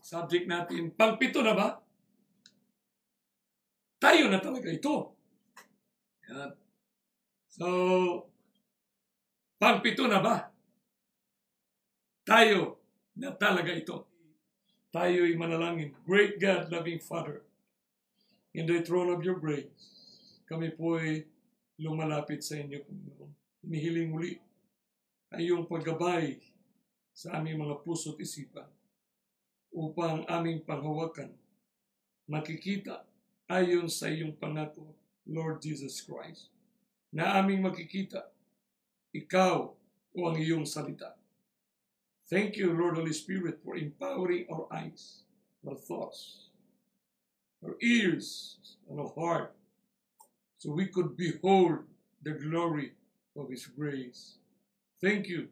Subject natin, pangpito na ba? Tayo na talaga ito. Yan. So, pangpito na ba? Tayo na talaga ito. Tayo'y manalangin. Great God, loving Father, in the throne of your grace, kami po'y lumalapit sa inyo, Panginoon. Hinihiling muli ang iyong paggabay sa aming mga puso't isipan upang aming panghawakan makikita ayon sa iyong pangako, Lord Jesus Christ, na aming makikita ikaw o ang iyong salita. Thank you, Lord Holy Spirit, for empowering our eyes, our thoughts, our ears, and our heart, so we could behold the glory of His grace. Thank you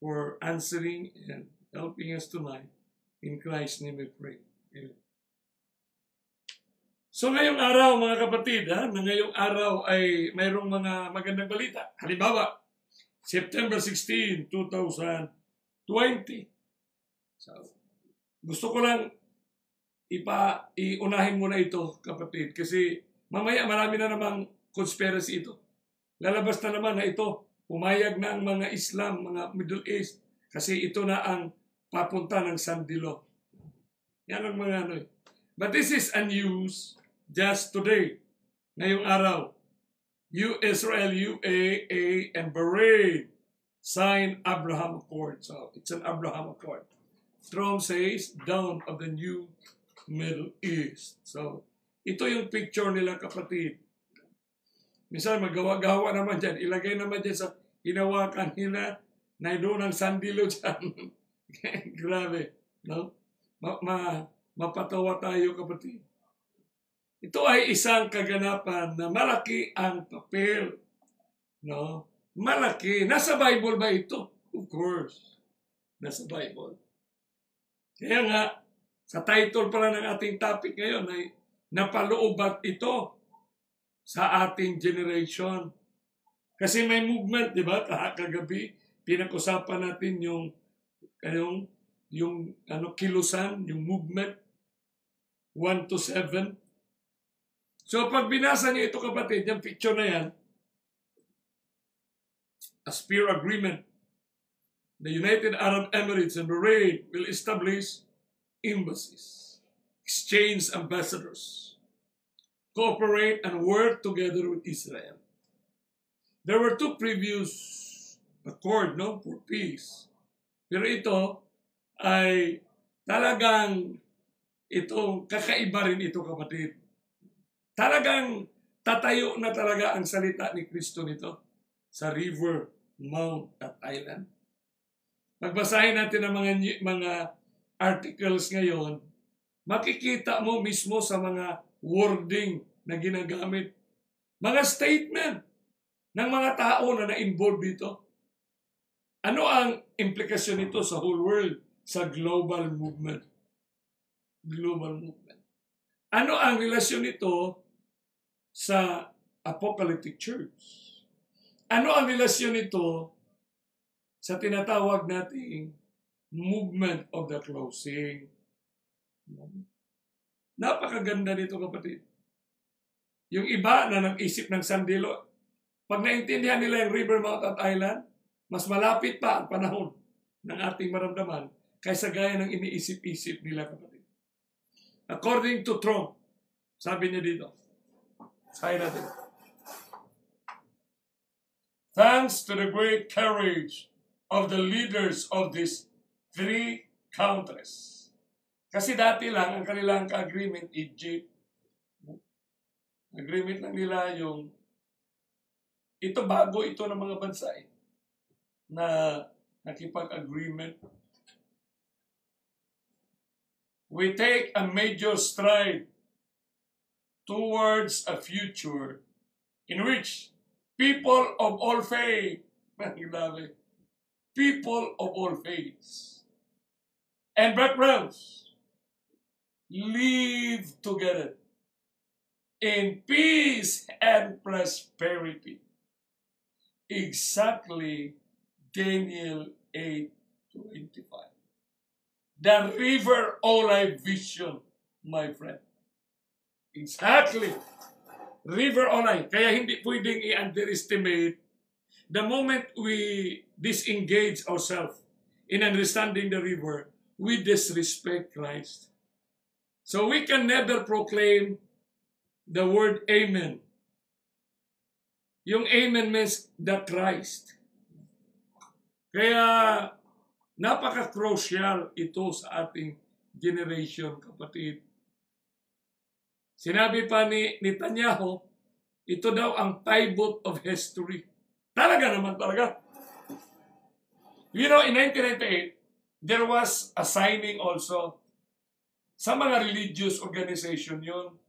for answering and helping us tonight. In Christ's name we pray. Amen. So ngayong araw mga kapatid, ha, na ngayong araw ay mayroong mga magandang balita. Halimbawa, September 16, 2020. So, gusto ko lang ipa iunahin muna ito kapatid kasi mamaya marami na namang conspiracy ito. Lalabas na naman na ito pumayag na ang mga Islam, mga Middle East kasi ito na ang papunta ng Sandilo. Yan ang mga ano eh. But this is a news just today, ngayong araw. U Israel, UAA, and Bahrain signed Abraham Accord. So it's an Abraham Accord. Trump says, down of the new Middle East. So, ito yung picture nila kapatid. Minsan magawa-gawa naman dyan. Ilagay naman dyan sa hinawakan nila na doon ang sandilo dyan. Grabe. No? Ma, ma, mapatawa tayo kapatid. Ito ay isang kaganapan na malaki ang papel. No? Malaki. Nasa Bible ba ito? Of course. Nasa Bible. Kaya nga, sa title pala ng ating topic ngayon ay napaloobat ito sa ating generation. Kasi may movement, di ba? Kagabi, pinag-usapan natin yung, yung, yung ano, kilusan, yung movement, 1 to 7. So pag binasa niyo ito kapatid, yung picture na yan, a spear agreement, the United Arab Emirates and Bahrain will establish embassies, exchange ambassadors, cooperate and work together with Israel. There were two previous accord no, for peace. Pero ito ay talagang itong kakaiba rin ito kapatid. Talagang tatayo na talaga ang salita ni Kristo nito sa river, mount at island. Pagbasahin natin ang mga mga articles ngayon, makikita mo mismo sa mga wording na ginagamit. Mga statement ng mga tao na na-involve dito. Ano ang implikasyon nito sa whole world, sa global movement? Global movement. Ano ang relasyon nito sa apocalyptic church? Ano ang relasyon nito sa tinatawag nating movement of the closing? Napakaganda nito kapatid. Yung iba na nag-isip ng sandilo, pag naintindihan nila yung River Mount at Island, mas malapit pa ang panahon ng ating maramdaman kaysa gaya ng iniisip-isip nila kapatid. According to Trump, sabi niya dito, sabi natin, Thanks to the great courage of the leaders of these three countries. Kasi dati lang, ang kanilang ka-agreement, Egypt, agreement lang nila yung ito bago ito ng mga bansa eh, na nakipag-agreement. We take a major stride towards a future in which people of all faith, people of all faiths and backgrounds live together in peace and prosperity. Exactly Daniel 8:25. the river Olay vision, my friend. Exactly. River Olay. Kaya hindi pwedeng i-underestimate the moment we disengage ourselves in understanding the river, we disrespect Christ. So we can never proclaim the word Amen. Yung Amen means the Christ. Kaya napaka-crucial ito sa ating generation, kapatid. Sinabi pa ni Netanyahu, ito daw ang pivot of history. Talaga naman talaga. You know, in 1998, there was a signing also sa mga religious organization yun,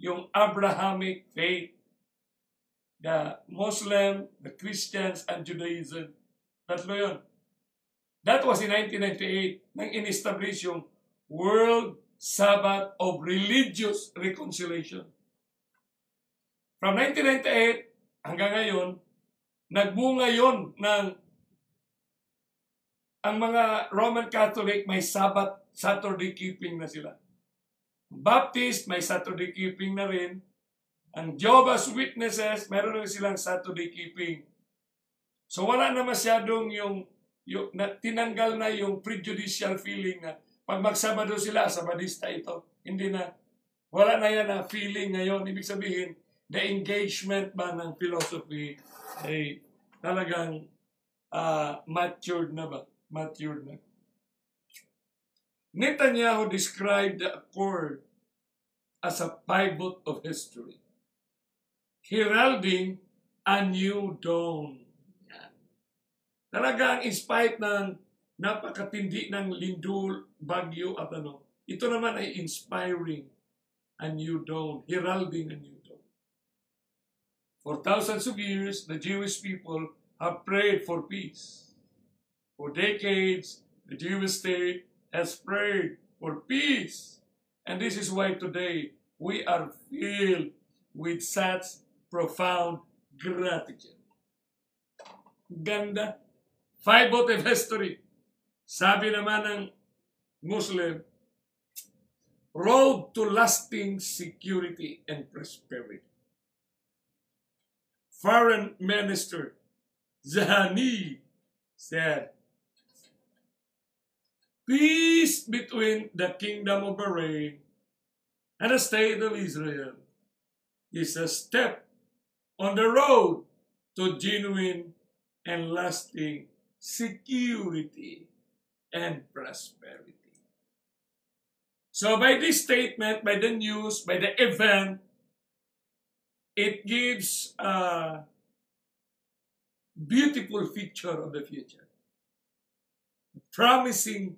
yung Abrahamic faith, the Muslim, the Christians, and Judaism. Tatlo yun. That was in 1998 nang in-establish yung World Sabbath of Religious Reconciliation. From 1998 hanggang ngayon, nagbunga yon ng ang mga Roman Catholic may Sabbath Saturday keeping na sila. Baptist may Saturday keeping na rin. Ang Jehovah's Witnesses, meron rin silang Saturday keeping. So wala na masyadong yung, yung na, tinanggal na yung prejudicial feeling na pag magsabado sila, sabadista ito. Hindi na. Wala na yan na feeling ngayon. Ibig sabihin, the engagement ba ng philosophy ay talagang uh, matured na ba? Matured na. Netanyahu described the accord as a pivot of history, heralding a new dawn. Talagang in spite ng napakatindi ng lindol, bagyo at ano, ito naman ay inspiring a new dawn, heralding a new dawn. For thousands of years, the Jewish people have prayed for peace. For decades, the Jewish state has prayed for peace. And this is why today we are filled with such profound gratitude. Ganda. Five of history. Sabi naman ng Muslim, road to lasting security and prosperity. Foreign Minister Zahani said, Peace between the kingdom of Bahrain and the state of Israel is a step on the road to genuine and lasting security and prosperity. So by this statement, by the news, by the event, it gives a beautiful picture of the future. Promising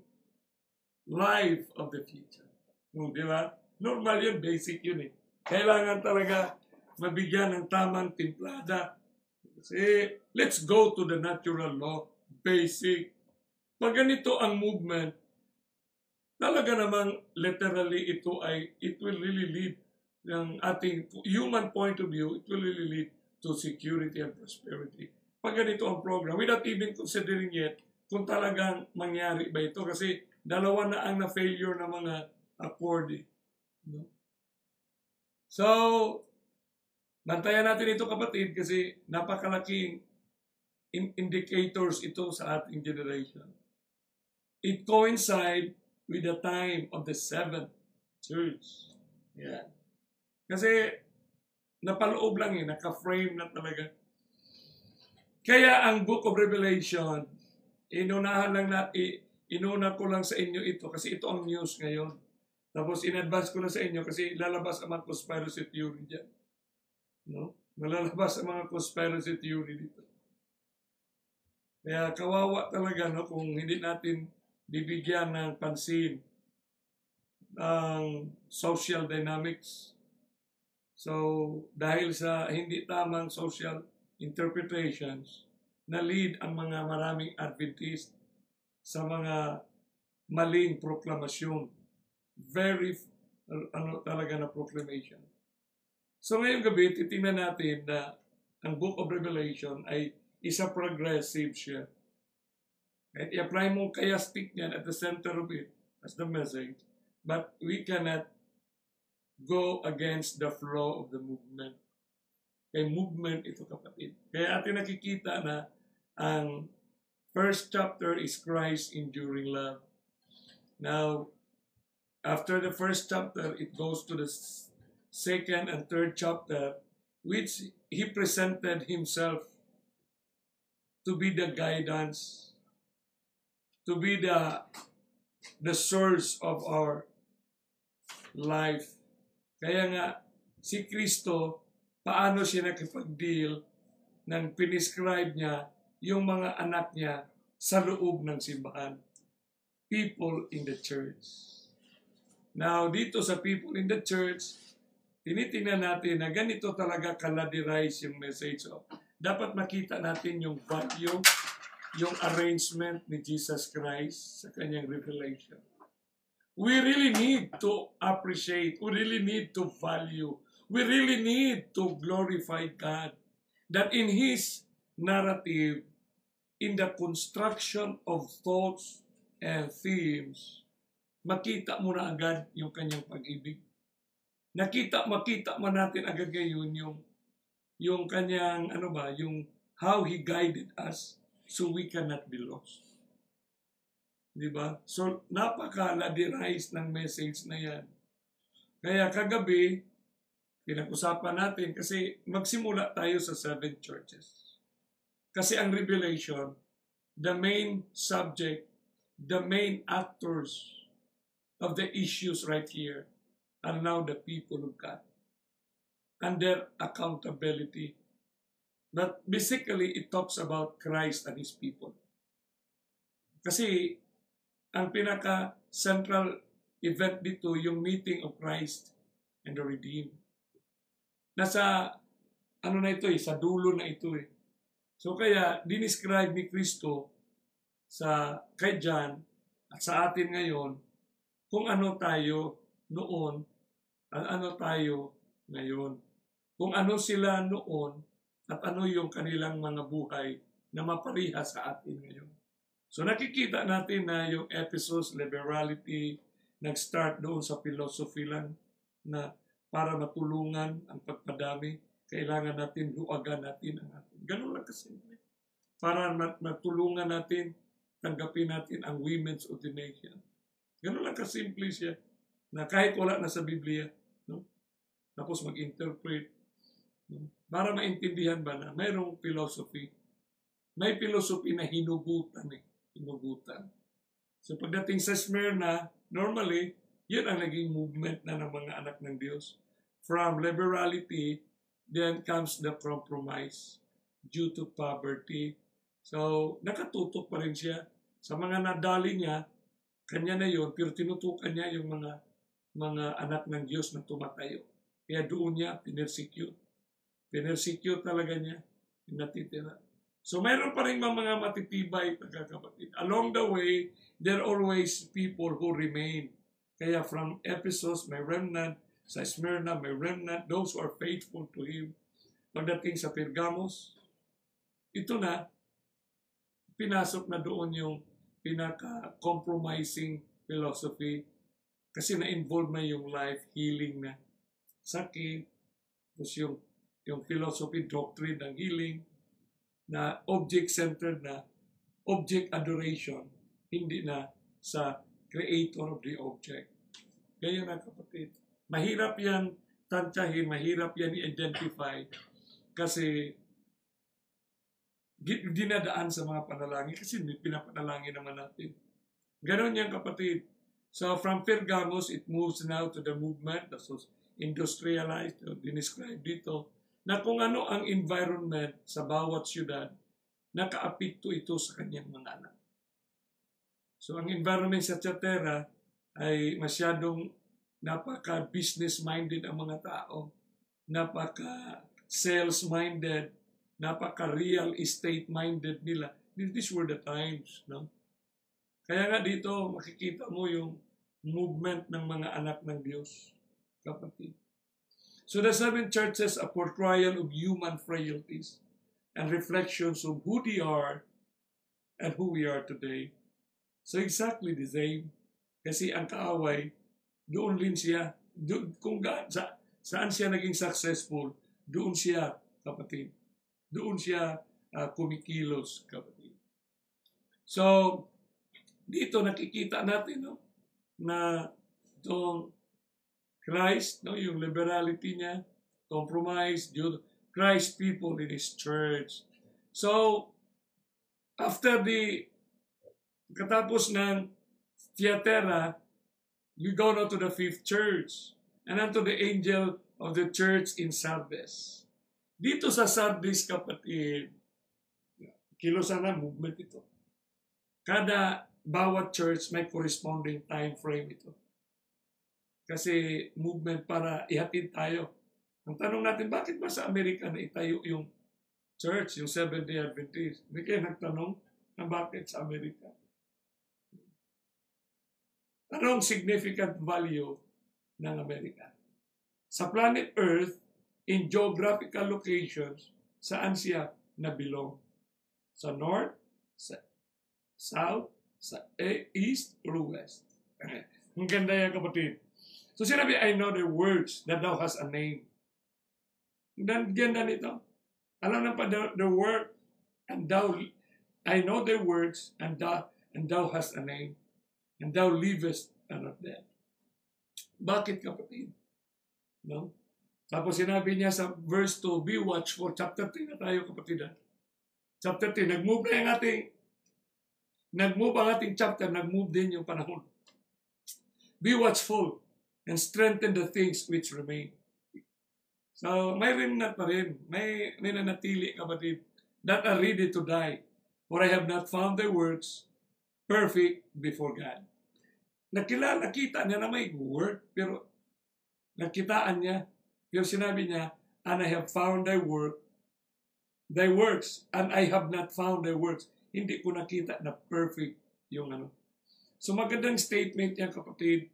life of the future. Hmm, di ba? Normal yun, basic yun eh. Kailangan talaga mabigyan ng tamang timplada. Kasi let's go to the natural law, basic. Pag ganito ang movement, talaga namang literally ito ay, it will really lead ng ating human point of view, it will really lead to security and prosperity. Pag ganito ang program, without even considering yet kung talagang mangyari ba ito. Kasi dalawa na ang na-failure ng mga accord. Eh. No? So, bantayan natin ito kapatid kasi napakalaking in- indicators ito sa ating generation. It coincide with the time of the seventh church. Yeah. Kasi napaloob lang eh, naka-frame na talaga. Kaya ang Book of Revelation, inunahan lang na, inuna ko lang sa inyo ito kasi ito ang news ngayon. Tapos in-advance ko na sa inyo kasi lalabas ang mga conspiracy theory dyan. No? Malalabas ang mga conspiracy theory dito. Kaya kawawa talaga no, kung hindi natin bibigyan ng pansin ng social dynamics. So, dahil sa hindi tamang social interpretations, na lead ang mga maraming Adventist sa mga maling proklamasyon. Very, ano talaga na proclamation. So ngayong gabi, titingnan natin na ang Book of Revelation ay isa progressive siya. Kahit i-apply mo kaya stick niyan at the center of it as the message, but we cannot go against the flow of the movement. Kay movement ito kapatid. Kaya atin nakikita na ang first chapter is Christ enduring love. Now, after the first chapter, it goes to the second and third chapter, which he presented himself to be the guidance, to be the the source of our life. Kaya nga, si Kristo, paano siya nakipag-deal nang piniscribe niya yung mga anak niya sa loob ng simbahan. People in the church. Now, dito sa people in the church, tinitingnan natin na ganito talaga kaladirize yung message. So, dapat makita natin yung value, yung arrangement ni Jesus Christ sa kanyang revelation. We really need to appreciate, we really need to value, we really need to glorify God that in His narrative, in the construction of thoughts and themes, makita mo na agad yung kanyang pag-ibig. Nakita, makita man natin agad ngayon yung yung kanyang ano ba, yung how he guided us so we cannot be lost. Di ba? So, napaka-ladirize ng message na yan. Kaya kagabi, pinag-usapan natin kasi magsimula tayo sa seven churches. Kasi ang revelation, the main subject, the main actors of the issues right here are now the people of God and their accountability. But basically, it talks about Christ and His people. Kasi ang pinaka-central event dito, yung meeting of Christ and the redeemed. Nasa, ano na ito eh, sa dulo na ito eh. So kaya, dinescribe ni Kristo sa kay John at sa atin ngayon kung ano tayo noon at ano tayo ngayon. Kung ano sila noon at ano yung kanilang mga buhay na mapariha sa atin ngayon. So nakikita natin na yung Ephesus liberality nag-start doon sa philosophy lang na para matulungan ang pagpadami, kailangan natin luagan natin ang atin. Ganun lang kasimple. Para matulungan natin, tanggapin natin ang women's ordination. Ganun lang kasimple siya. Na kahit wala na sa Biblia, no? tapos mag-interpret? Para maintindihan ba na mayroong philosophy. May philosophy na hinugutan eh hinugutan. So pagdating sa Smyrna, normally, yun ang naging movement na ng mga anak ng Diyos. From liberality, then comes the compromise due to poverty. So, nakatutok pa rin siya. Sa mga nadali niya, kanya na yon pero tinutukan niya yung mga mga anak ng Diyos na tumatayo. Kaya doon niya pinersecute. Pinersecute talaga niya natitira. So mayroon pa rin mga matitibay pagkakapatid. Along the way, there are always people who remain. Kaya from Ephesus, may remnant. Sa Smyrna, may remnant. Those who are faithful to Him. Pagdating sa Pergamos, ito na, pinasok na doon yung pinaka-compromising philosophy kasi na-involve na yung life healing na sakit, tapos yung, yung philosophy, doctrine ng healing, na object-centered na object adoration, hindi na sa creator of the object. Kaya na kapatid, mahirap yan tantyahin, mahirap yan i-identify kasi dinadaan sa mga panalangin kasi pinapanalangin naman natin. Ganon yan kapatid. So from Pergamos, it moves now to the movement that was industrialized, dinescribe dito, na kung ano ang environment sa bawat syudad, nakaapekto ito sa kanyang mga anak. So ang environment sa Chatera ay masyadong napaka-business-minded ang mga tao, napaka-sales-minded, napaka-real estate-minded nila. These were the times. No? Kaya nga dito makikita mo yung movement ng mga anak ng Diyos, kapatid. So the seven churches a portrayal of human frailties and reflections of who they are and who we are today. So exactly the same. Kasi ang kaaway, doon rin siya, doon, kung ga, sa, saan siya naging successful, doon siya, kapatid. Doon siya uh, kumikilos, kapatid. So, dito nakikita natin no, na itong Christ, no, yung liberality niya, compromise, Christ people in His church. So, after the katapos ng Theatera, we go now to the fifth church and unto the angel of the church in Sardes. Dito sa Sardes, kapatid, kilosan na movement ito. Kada bawat church may corresponding time frame ito. Kasi movement para ihatid tayo. Ang tanong natin, bakit ba sa Amerika na itayo yung church, yung Seventh-day Adventist? Hindi kayo nagtanong na bakit sa Amerika? Anong significant value ng Amerika? Sa planet Earth, in geographical locations, saan siya nabilong? Sa North, sa South, sa East, or West? Ang ganda yan, kapatid. So sinabi, I know the words that thou has a name. Dan ganda nito. Alam na pa the, the word and thou I know the words and thou and thou hast a name and thou livest and not dead. Bakit kapatid? No? Tapos sinabi niya sa verse 2, be watchful. Chapter 3 na tayo kapatid. Chapter 3, nag-move na yung ating nag-move ang ating chapter, nag-move din yung panahon. Be watchful and strengthen the things which remain. So, may remnant pa rin. May, may nanatili, kapatid, that are ready to die. For I have not found their works perfect before God nakilala, nakita niya na may word, pero nakitaan niya, pero sinabi niya, and I have found thy work, thy works, and I have not found thy works. Hindi ko nakita na perfect yung ano. So magandang statement yan kapatid.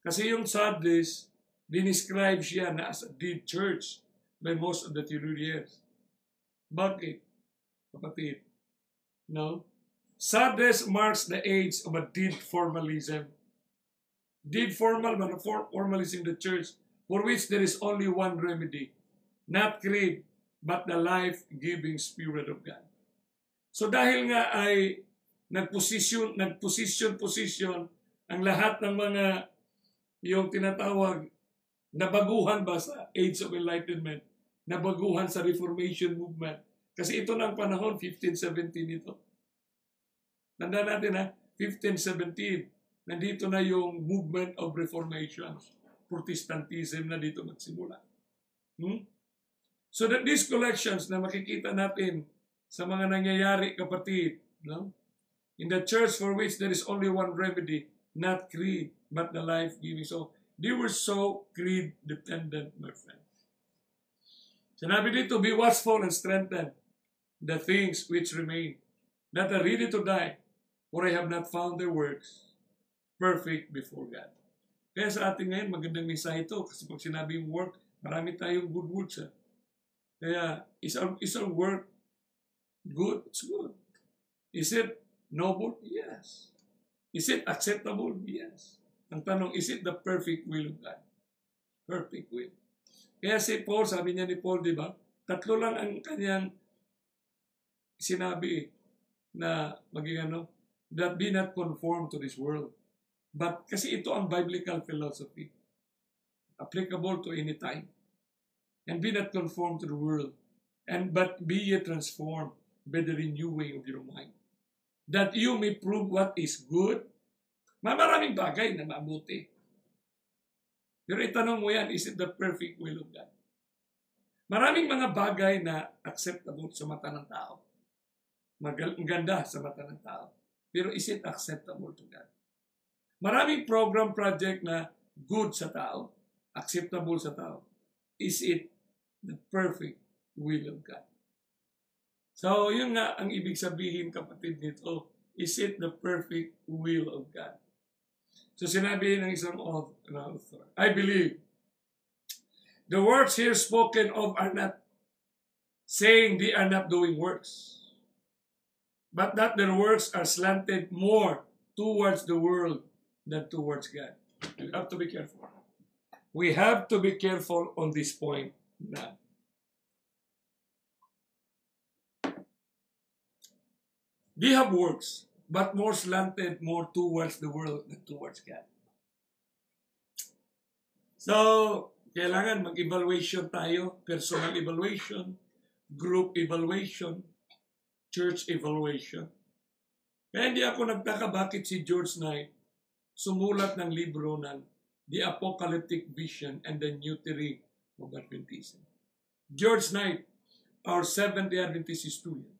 Kasi yung Sardis, dinescribe siya na as a dead church by most of the theologians. Bakit? Kapatid. No? Sardes marks the age of a deep formalism. Deep formal formalism in the church for which there is only one remedy, not creed, but the life-giving Spirit of God. So dahil nga ay nagposisyon, nagposisyon-posisyon ang lahat ng mga yung tinatawag na baguhan ba sa Age of Enlightenment, na baguhan sa Reformation Movement. Kasi ito ng panahon, 1517 ito Tanda natin ha, 1517, nandito na yung movement of reformation. Protestantism na dito magsimula. Hmm? So that these collections na makikita natin sa mga nangyayari kapatid, no? in the church for which there is only one remedy, not creed, but the life-giving. So, they were so creed-dependent, my friend. Sinabi dito, be watchful and strengthen the things which remain, that are ready to die, For I have not found their works perfect before God. Kaya sa atin ngayon, magandang mensahe ito. Kasi pag sinabi yung work, marami tayong good words. Ha? Kaya, is our, is our work good? It's good. Is it noble? Yes. Is it acceptable? Yes. Ang tanong, is it the perfect will of God? Perfect will. Kaya si Paul, sabi niya ni Paul, di ba? Tatlo lang ang kanyang sinabi na maging ano, that be not conformed to this world. But kasi ito ang biblical philosophy. Applicable to any time. And be not conformed to the world. And but be ye transformed by the renewing of your mind. That you may prove what is good. Maraming bagay na mabuti. Pero itanong mo yan, is it the perfect will of God? Maraming mga bagay na acceptable sa mata ng tao. Maganda sa mata ng tao. Pero is it acceptable to God? Maraming program project na good sa tao, acceptable sa tao. Is it the perfect will of God? So, yun nga ang ibig sabihin kapatid nito, is it the perfect will of God? So, sinabi ng isang author, I believe the words here spoken of are not saying they are not doing works. but that their works are slanted more towards the world than towards God. We have to be careful. We have to be careful on this point na they have works, but more slanted more towards the world than towards God. So, kailangan mag-evaluation tayo, personal evaluation, group evaluation, church evaluation. Kaya hindi ako nagtaka bakit si George Knight sumulat ng libro ng The Apocalyptic Vision and the New Theory of Adventism. George Knight, our Seventh-day Adventist historian.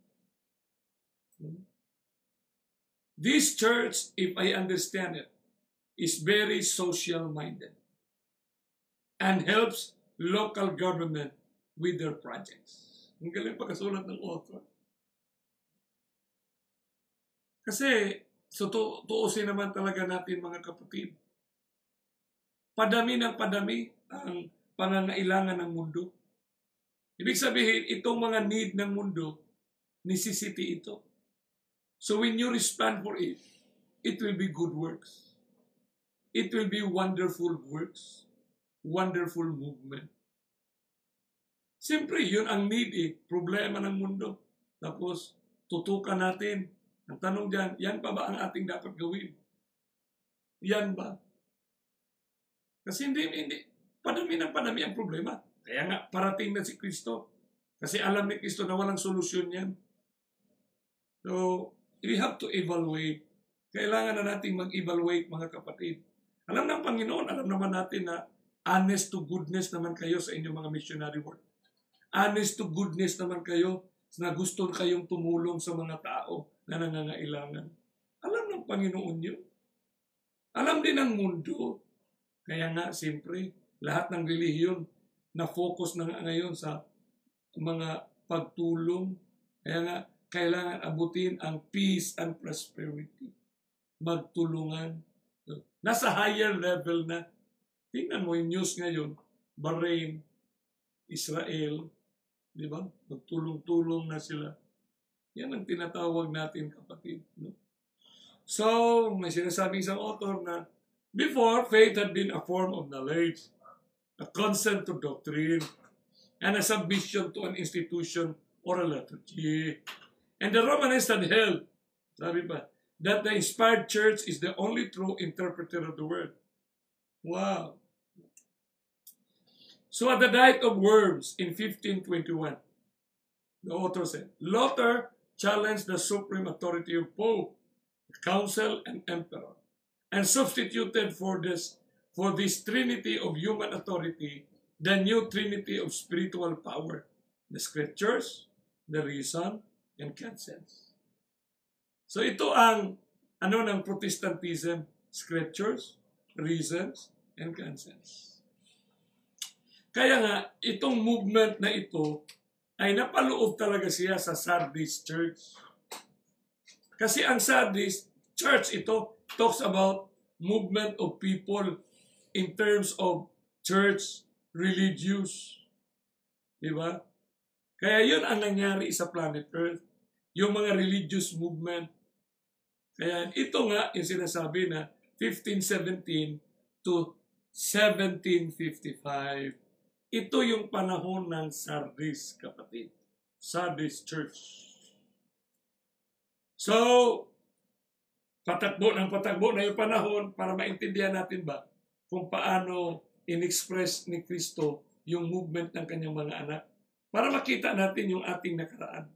This church, if I understand it, is very social-minded and helps local government with their projects. Ang galing pagkasulat ng author. Kasi, so tu tuusin naman talaga natin mga kapatid. Padami ng padami ang pangangailangan ng mundo. Ibig sabihin, itong mga need ng mundo, necessity ito. So when you respond for it, it will be good works. It will be wonderful works. Wonderful movement. Siyempre, yun ang need eh. Problema ng mundo. Tapos, tutukan natin. Ang tanong dyan, yan pa ba ang ating dapat gawin? Yan ba? Kasi hindi, hindi. Padami ng padami ang problema. Kaya nga, parating na si Kristo. Kasi alam ni Kristo na walang solusyon yan. So, we have to evaluate. Kailangan na nating mag-evaluate, mga kapatid. Alam ng Panginoon, alam naman natin na honest to goodness naman kayo sa inyong mga missionary work honest to goodness naman kayo na gusto kayong tumulong sa mga tao na nangangailangan. Alam ng Panginoon yun. Alam din ng mundo. Kaya nga, siyempre, lahat ng relihiyon na focus na ngayon sa mga pagtulong. Kaya nga, kailangan abutin ang peace and prosperity. Magtulungan. Nasa higher level na. Tingnan mo yung news ngayon, Bahrain, Israel, Di ba? Magtulong-tulong na sila. Yan ang tinatawag natin, kapatid. No? So, may sinasabing isang author na before, faith had been a form of knowledge, a consent to doctrine, and a submission to an institution or a liturgy. And the Romanists had held, sabi pa, that the inspired church is the only true interpreter of the word. Wow. So at the Diet of Worms in 1521, the author said, Luther challenged the supreme authority of Pope, council, and emperor, and substituted for this for this trinity of human authority the new trinity of spiritual power, the scriptures, the reason, and conscience. So ito ang ano ng Protestantism, scriptures, reasons, and conscience. Kaya nga, itong movement na ito ay napaloob talaga siya sa Sardis Church. Kasi ang Sardis Church ito talks about movement of people in terms of church, religious. Di ba? Kaya yun ang nangyari sa planet Earth. Yung mga religious movement. Kaya ito nga yung sinasabi na 1517 to 1755 ito yung panahon ng Sardis, kapatid. Sardis Church. So, patakbo ng patakbo na yung panahon para maintindihan natin ba kung paano in-express ni Kristo yung movement ng kanyang mga anak. Para makita natin yung ating nakaraan.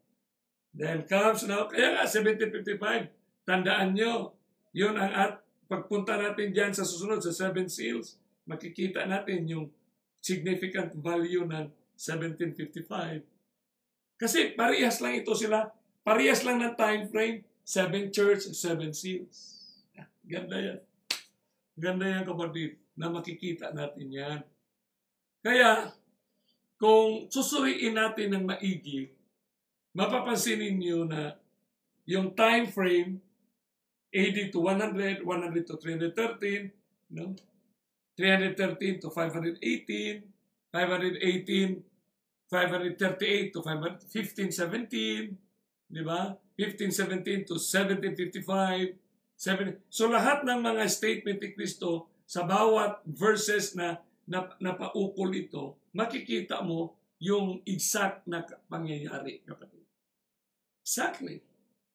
Then comes now, kaya nga 1755, tandaan nyo, yun ang at pagpunta natin dyan sa susunod, sa Seven Seals, makikita natin yung significant value ng 1755. Kasi parehas lang ito sila. Parehas lang ng time frame. Seven church, seven seals. Ganda yan. Ganda yan kapatid na makikita natin yan. Kaya, kung susuriin natin ng maigi, mapapansin ninyo na yung time frame 80 to 100, 100 to 313, no? 313 to 518, 518, 538 to 515, 17, Di ba? 1517 to 1755. 7, so lahat ng mga statement ni Kristo sa bawat verses na, na napaukol ito, makikita mo yung exact na pangyayari, kapatid. Exactly.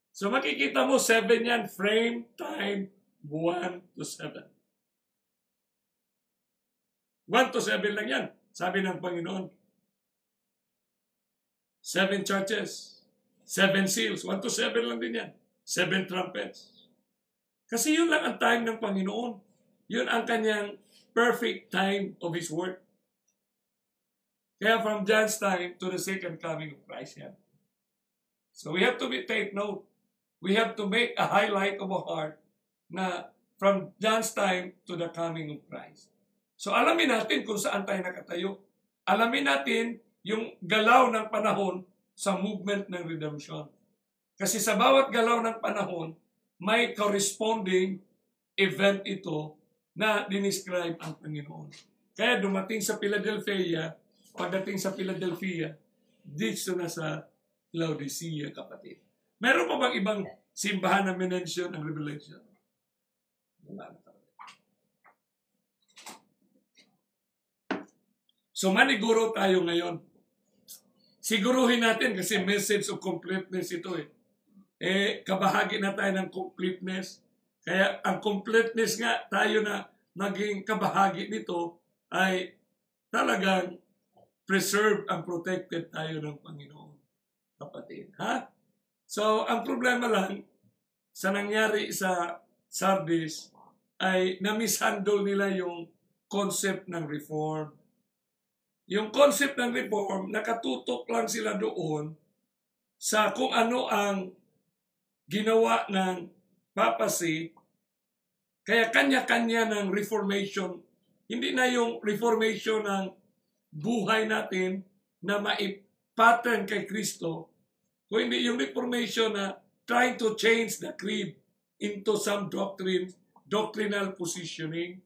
So makikita mo, 7 yan, frame, time, 1 to 7. 1 to 7 lang yan, sabi ng Panginoon. Seven churches, seven seals, 1 to 7 lang din yan. Seven trumpets. Kasi yun lang ang time ng Panginoon. Yun ang kanyang perfect time of His work. Kaya from John's time to the second coming of Christ yan. So we have to be take note. We have to make a highlight of our heart na from John's time to the coming of Christ. So alamin natin kung saan tayo nakatayo. Alamin natin yung galaw ng panahon sa movement ng redemption. Kasi sa bawat galaw ng panahon, may corresponding event ito na dinescribe ang Panginoon. Kaya dumating sa Philadelphia, pagdating sa Philadelphia, dito na sa Laodicea, kapatid. Meron pa bang ibang simbahan na minention ang Revelation? Wala na kapatid. So maniguro tayo ngayon. Siguruhin natin kasi message of completeness ito eh eh, kabahagi na tayo ng completeness. Kaya ang completeness nga tayo na naging kabahagi nito ay talagang preserved and protected tayo ng Panginoon. Kapatid, ha? So, ang problema lang sa nangyari sa Sardis ay na-mishandle nila yung concept ng reform. Yung concept ng reform, nakatutok lang sila doon sa kung ano ang ginawa ng papacy, kaya kanya-kanya ng reformation. Hindi na yung reformation ng buhay natin na maipattern kay Kristo, kung yung reformation na trying to change the creed into some doctrine, doctrinal positioning.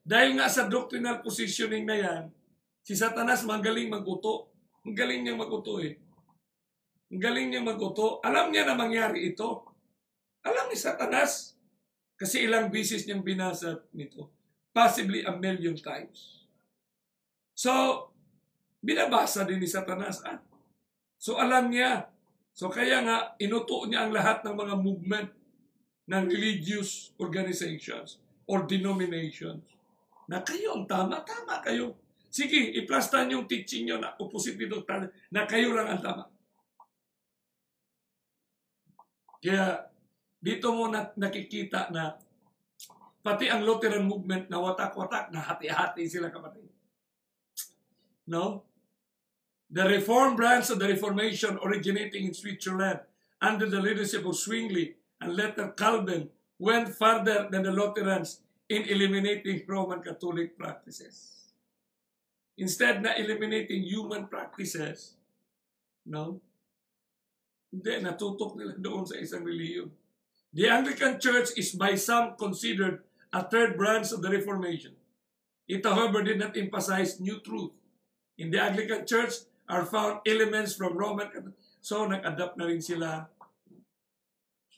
Dahil nga sa doctrinal positioning na yan, si Satanas magaling maguto. Magaling niyang maguto eh. Ang galing niya maguto. Alam niya na mangyari ito. Alam ni Satanas. Kasi ilang bisis niyang binasa nito. Possibly a million times. So, binabasa din ni Satanas. Ah. So, alam niya. So, kaya nga, inuto niya ang lahat ng mga movement ng religious organizations or denominations na kayo ang tama, tama kayo. Sige, iplasta niyo yung teaching niyo na opposite dito, na kayo lang ang tama. Kaya dito mo na, nakikita na pati ang Lutheran movement na watak-watak na hati-hati sila kapatid. No? The Reformed branch of the Reformation originating in Switzerland under the leadership of Zwingli and later Calvin went further than the Lutherans in eliminating Roman Catholic practices. Instead na eliminating human practices, no? Hindi, natutok nila doon sa isang reliyon. The Anglican Church is by some considered a third branch of the Reformation. It, however, did not emphasize new truth. In the Anglican Church are found elements from Roman So, nag-adapt na rin sila.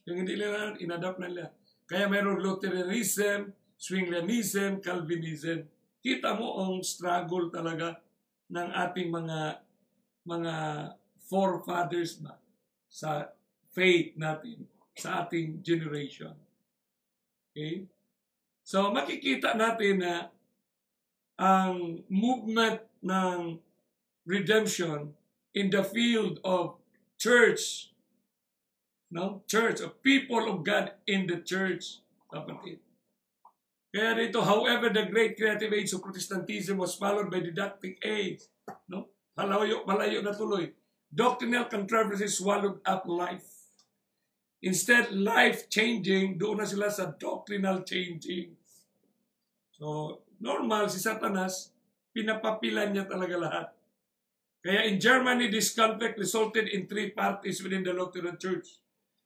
Yung hindi nila, in-adapt na nila. Kaya mayroong Lutheranism, Zwinglianism, Calvinism. Kita mo ang struggle talaga ng ating mga mga forefathers ba sa faith natin sa ating generation. Okay? So makikita natin na ang movement ng redemption in the field of church, no? Church, of people of God in the church, kapatid. Kaya dito, however, the great creative age of Protestantism was followed by didactic age, no? Malayo, malayo na tuloy. Doctrinal controversy swallowed up life. Instead, life-changing, doon na sila sa doctrinal changing. So, normal, si Satanas, pinapapilan niya talaga lahat. Kaya in Germany, this conflict resulted in three parties within the Lutheran Church.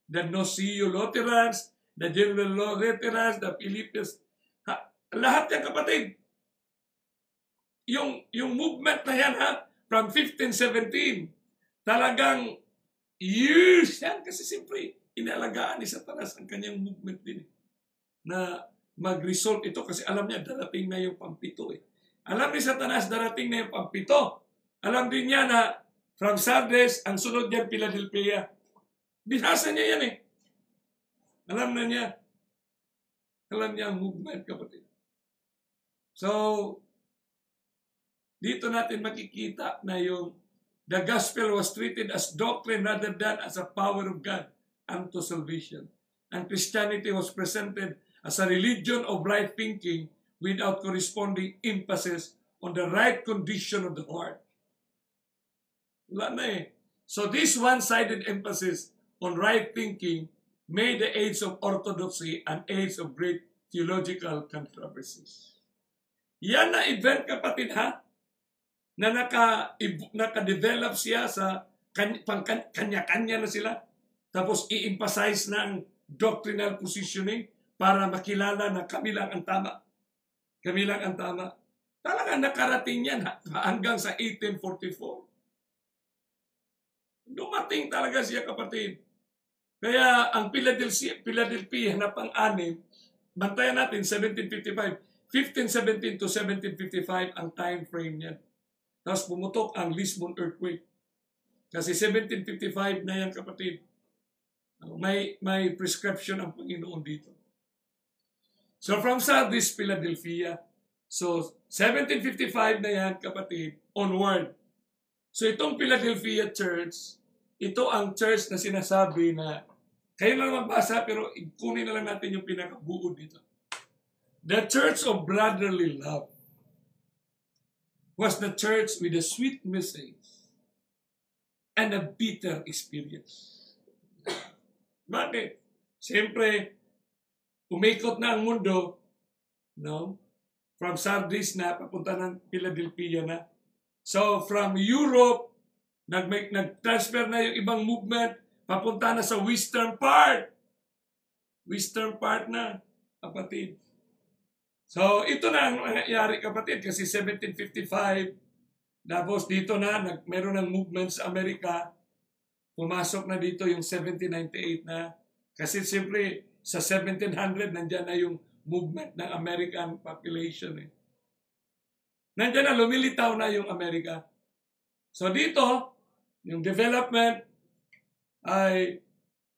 The Nosio Lutherans, the General Lutherans, the Philippines. Ha, lahat yan kapatid. Yung, yung movement na yan ha, from 1517, talagang years yan. Kasi siyempre, inalagaan ni Satanas ang kanyang movement din. eh. Na mag-result ito kasi alam niya darating na yung pampito eh. Alam ni Satanas darating na yung pampito. Alam din niya na from Sardes, ang sunod niyan Philadelphia. Binasa niya yan eh. Alam na niya. Alam niya ang movement, kapatid. So, dito natin makikita na yung the gospel was treated as doctrine rather than as a power of God unto salvation. And Christianity was presented as a religion of right thinking without corresponding emphasis on the right condition of the heart. Wala na eh. So this one-sided emphasis on right thinking made the age of orthodoxy an age of great theological controversies. Yan na event kapatid ha, na naka, naka-develop siya sa kanya-kanya na sila. Tapos i-emphasize na doctrinal positioning para makilala na kami lang ang tama. Kami lang ang tama. Talaga nakarating yan ha, hanggang sa 1844. Dumating talaga siya kapatid. Kaya ang Philadelphia, Philadelphia na pang-anim, bantayan natin 1755, 1517 to 1755 ang time frame niyan. Tapos pumutok ang Lisbon earthquake. Kasi 1755 na yan kapatid. May, may prescription ang Panginoon dito. So from Sardis, Philadelphia. So 1755 na yan kapatid, onward. So itong Philadelphia Church, ito ang church na sinasabi na kayo lang magbasa pero kunin na lang natin yung pinakabuo dito. The Church of Brotherly Love was the church with a sweet message and a bitter experience. Bakit? Siyempre, umikot na ang mundo, no? From Sardis na, papunta ng Philadelphia na. So, from Europe, nag nag-transfer na yung ibang movement, papunta na sa western part. Western part na, kapatid. So, ito na ang nangyayari kapatid kasi 1755, tapos dito na, nag, meron ng movement sa Amerika, pumasok na dito yung 1798 na, kasi siyempre sa 1700, nandyan na yung movement ng American population. Eh. Nandyan na, lumilitaw na yung Amerika. So dito, yung development ay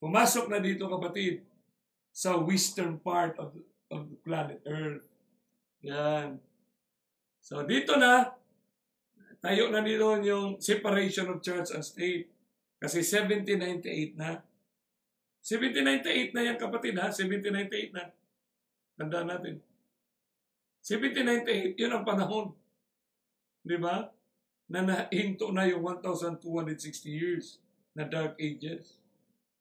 pumasok na dito kapatid sa western part of of the planet Earth. Yan. So dito na, tayo na dito yung separation of church and state. Kasi 1798 na. 1798 na yan kapatid ha, 1798 na. Tanda natin. 1798, yun ang panahon. Di ba? Na nahinto na yung 1,260 years na Dark Ages.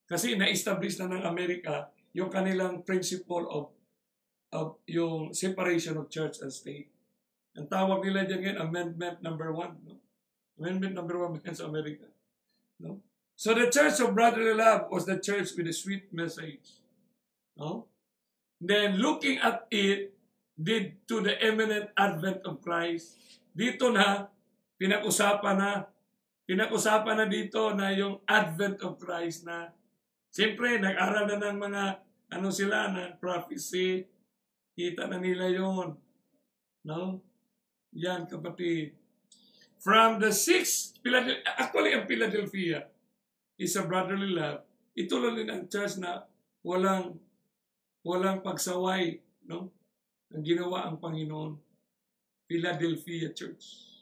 Kasi na-establish na ng Amerika yung kanilang principle of of yung separation of church and state. Ang tawag nila dyan ngayon, Amendment number one. No? Amendment number one sa Amerika. No? So the Church of Brotherly Love was the church with a sweet message. No? Then looking at it, did to the imminent advent of Christ. Dito na, pinag-usapan na, pinag-usapan na dito na yung advent of Christ na, siyempre, nag-aral na ng mga, ano sila, na prophecy, Kita na nila yon, No? Yan, kapatid. From the sixth, actually, ang Philadelphia is a brotherly love. Ito lang din ang church na walang walang pagsaway, no? Ang ginawa ang Panginoon. Philadelphia Church.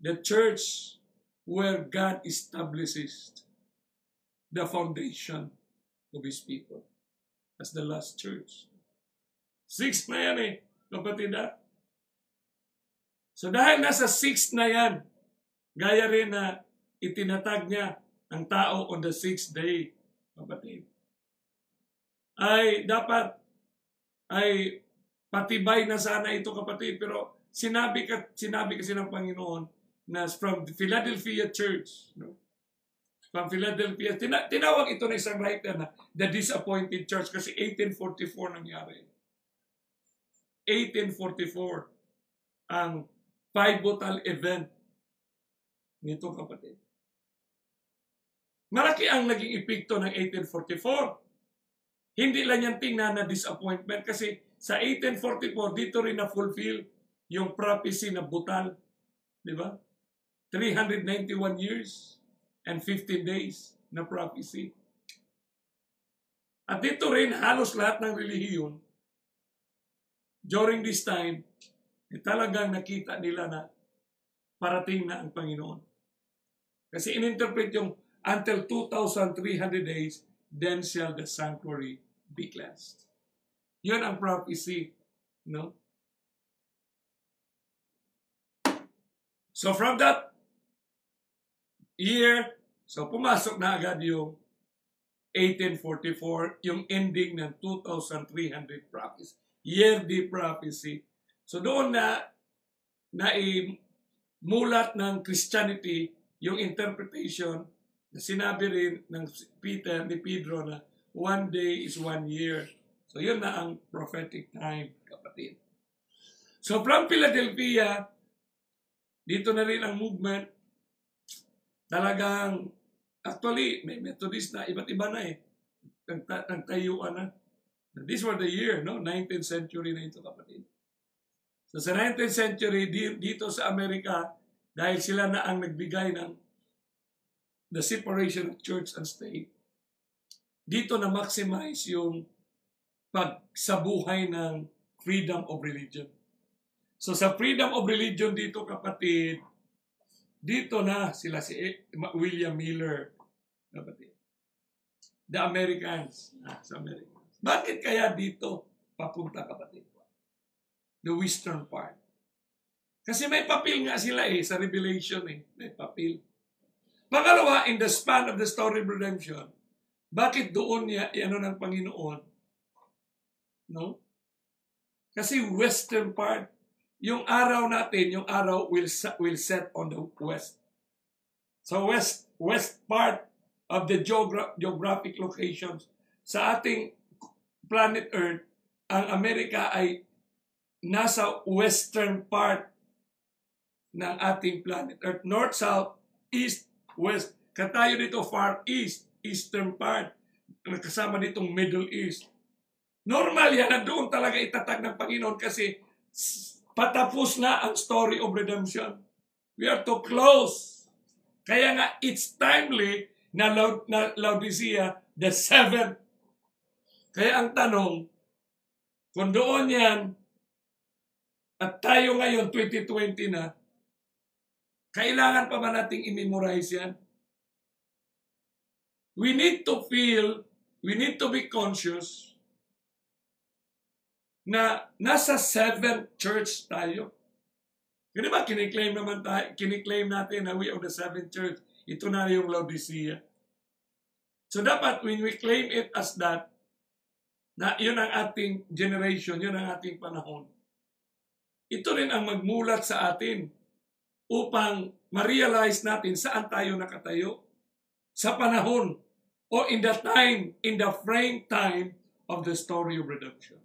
The church where God establishes the foundation of His people as the last church. Six na yan eh, kapatid ha. So dahil nasa six na yan, gaya rin na itinatag niya ang tao on the sixth day, kapatid. Ay dapat ay patibay na sana ito kapatid pero sinabi ka sinabi kasi ng Panginoon from Philadelphia Church no from Philadelphia tina, tinawag ito ng isang writer na the disappointed church kasi 1844 nangyari 1844 ang pivotal event nito kapatid. Malaki ang naging epekto ng 1844. Hindi lang yan tingnan na disappointment kasi sa 1844, dito rin na-fulfill yung prophecy na butal. Di ba? 391 years and 15 days na prophecy. At dito rin halos lahat ng relihiyon during this time, eh, talagang nakita nila na parating na ang Panginoon. Kasi ininterpret yung until 2,300 days, then shall the sanctuary be cleansed. Yun ang prophecy. No? So from that year, so pumasok na agad yung 1844, yung ending ng 2,300 prophecy. Yearly prophecy. So doon na na mulat ng Christianity yung interpretation na sinabi rin ng Peter, ni Pedro na one day is one year. So yun na ang prophetic time, kapatid. So from Philadelphia, dito na rin ang movement. Talagang, actually, may Methodist na, iba't iba na eh. Nagtayuan na. These were the year, no? 19th century na ito, kapatid. So sa 19th century, dito sa Amerika, dahil sila na ang nagbigay ng the separation of church and state, dito na maximize yung pagsabuhay ng freedom of religion. So sa freedom of religion dito kapatid, dito na sila si William Miller, kapatid. The Americans, ah, sa Americans. Bakit kaya dito papunta kapatid? The western part. Kasi may papel nga sila eh, sa Revelation eh. May papel. Pangalawa, in the span of the story of redemption, bakit doon niya, ano ng Panginoon? No? Kasi western part, yung araw natin, yung araw will, will set on the west. So west, west part of the geogra- geographic locations sa ating planet Earth, ang Amerika ay nasa western part ng ating planet Earth. North, South, East, West. Katayo dito far East, Eastern part. Kasama ditong Middle East. Normal yan doon talaga itatag ng Panginoon kasi patapos na ang story of redemption. We are to close. Kaya nga, it's timely na, na Laodicea, the seventh kaya ang tanong, kung doon yan, at tayo ngayon, 2020 na, kailangan pa ba nating i-memorize yan? We need to feel, we need to be conscious na nasa seventh church tayo. Kasi ba, kiniklaim naman tayo, kiniklaim natin na we are the seventh church. Ito na yung Laodicea. So dapat, when we claim it as that, na yun ang ating generation, yun ang ating panahon. Ito rin ang magmulat sa atin upang ma-realize natin saan tayo nakatayo sa panahon o in the time, in the frame time of the story of redemption.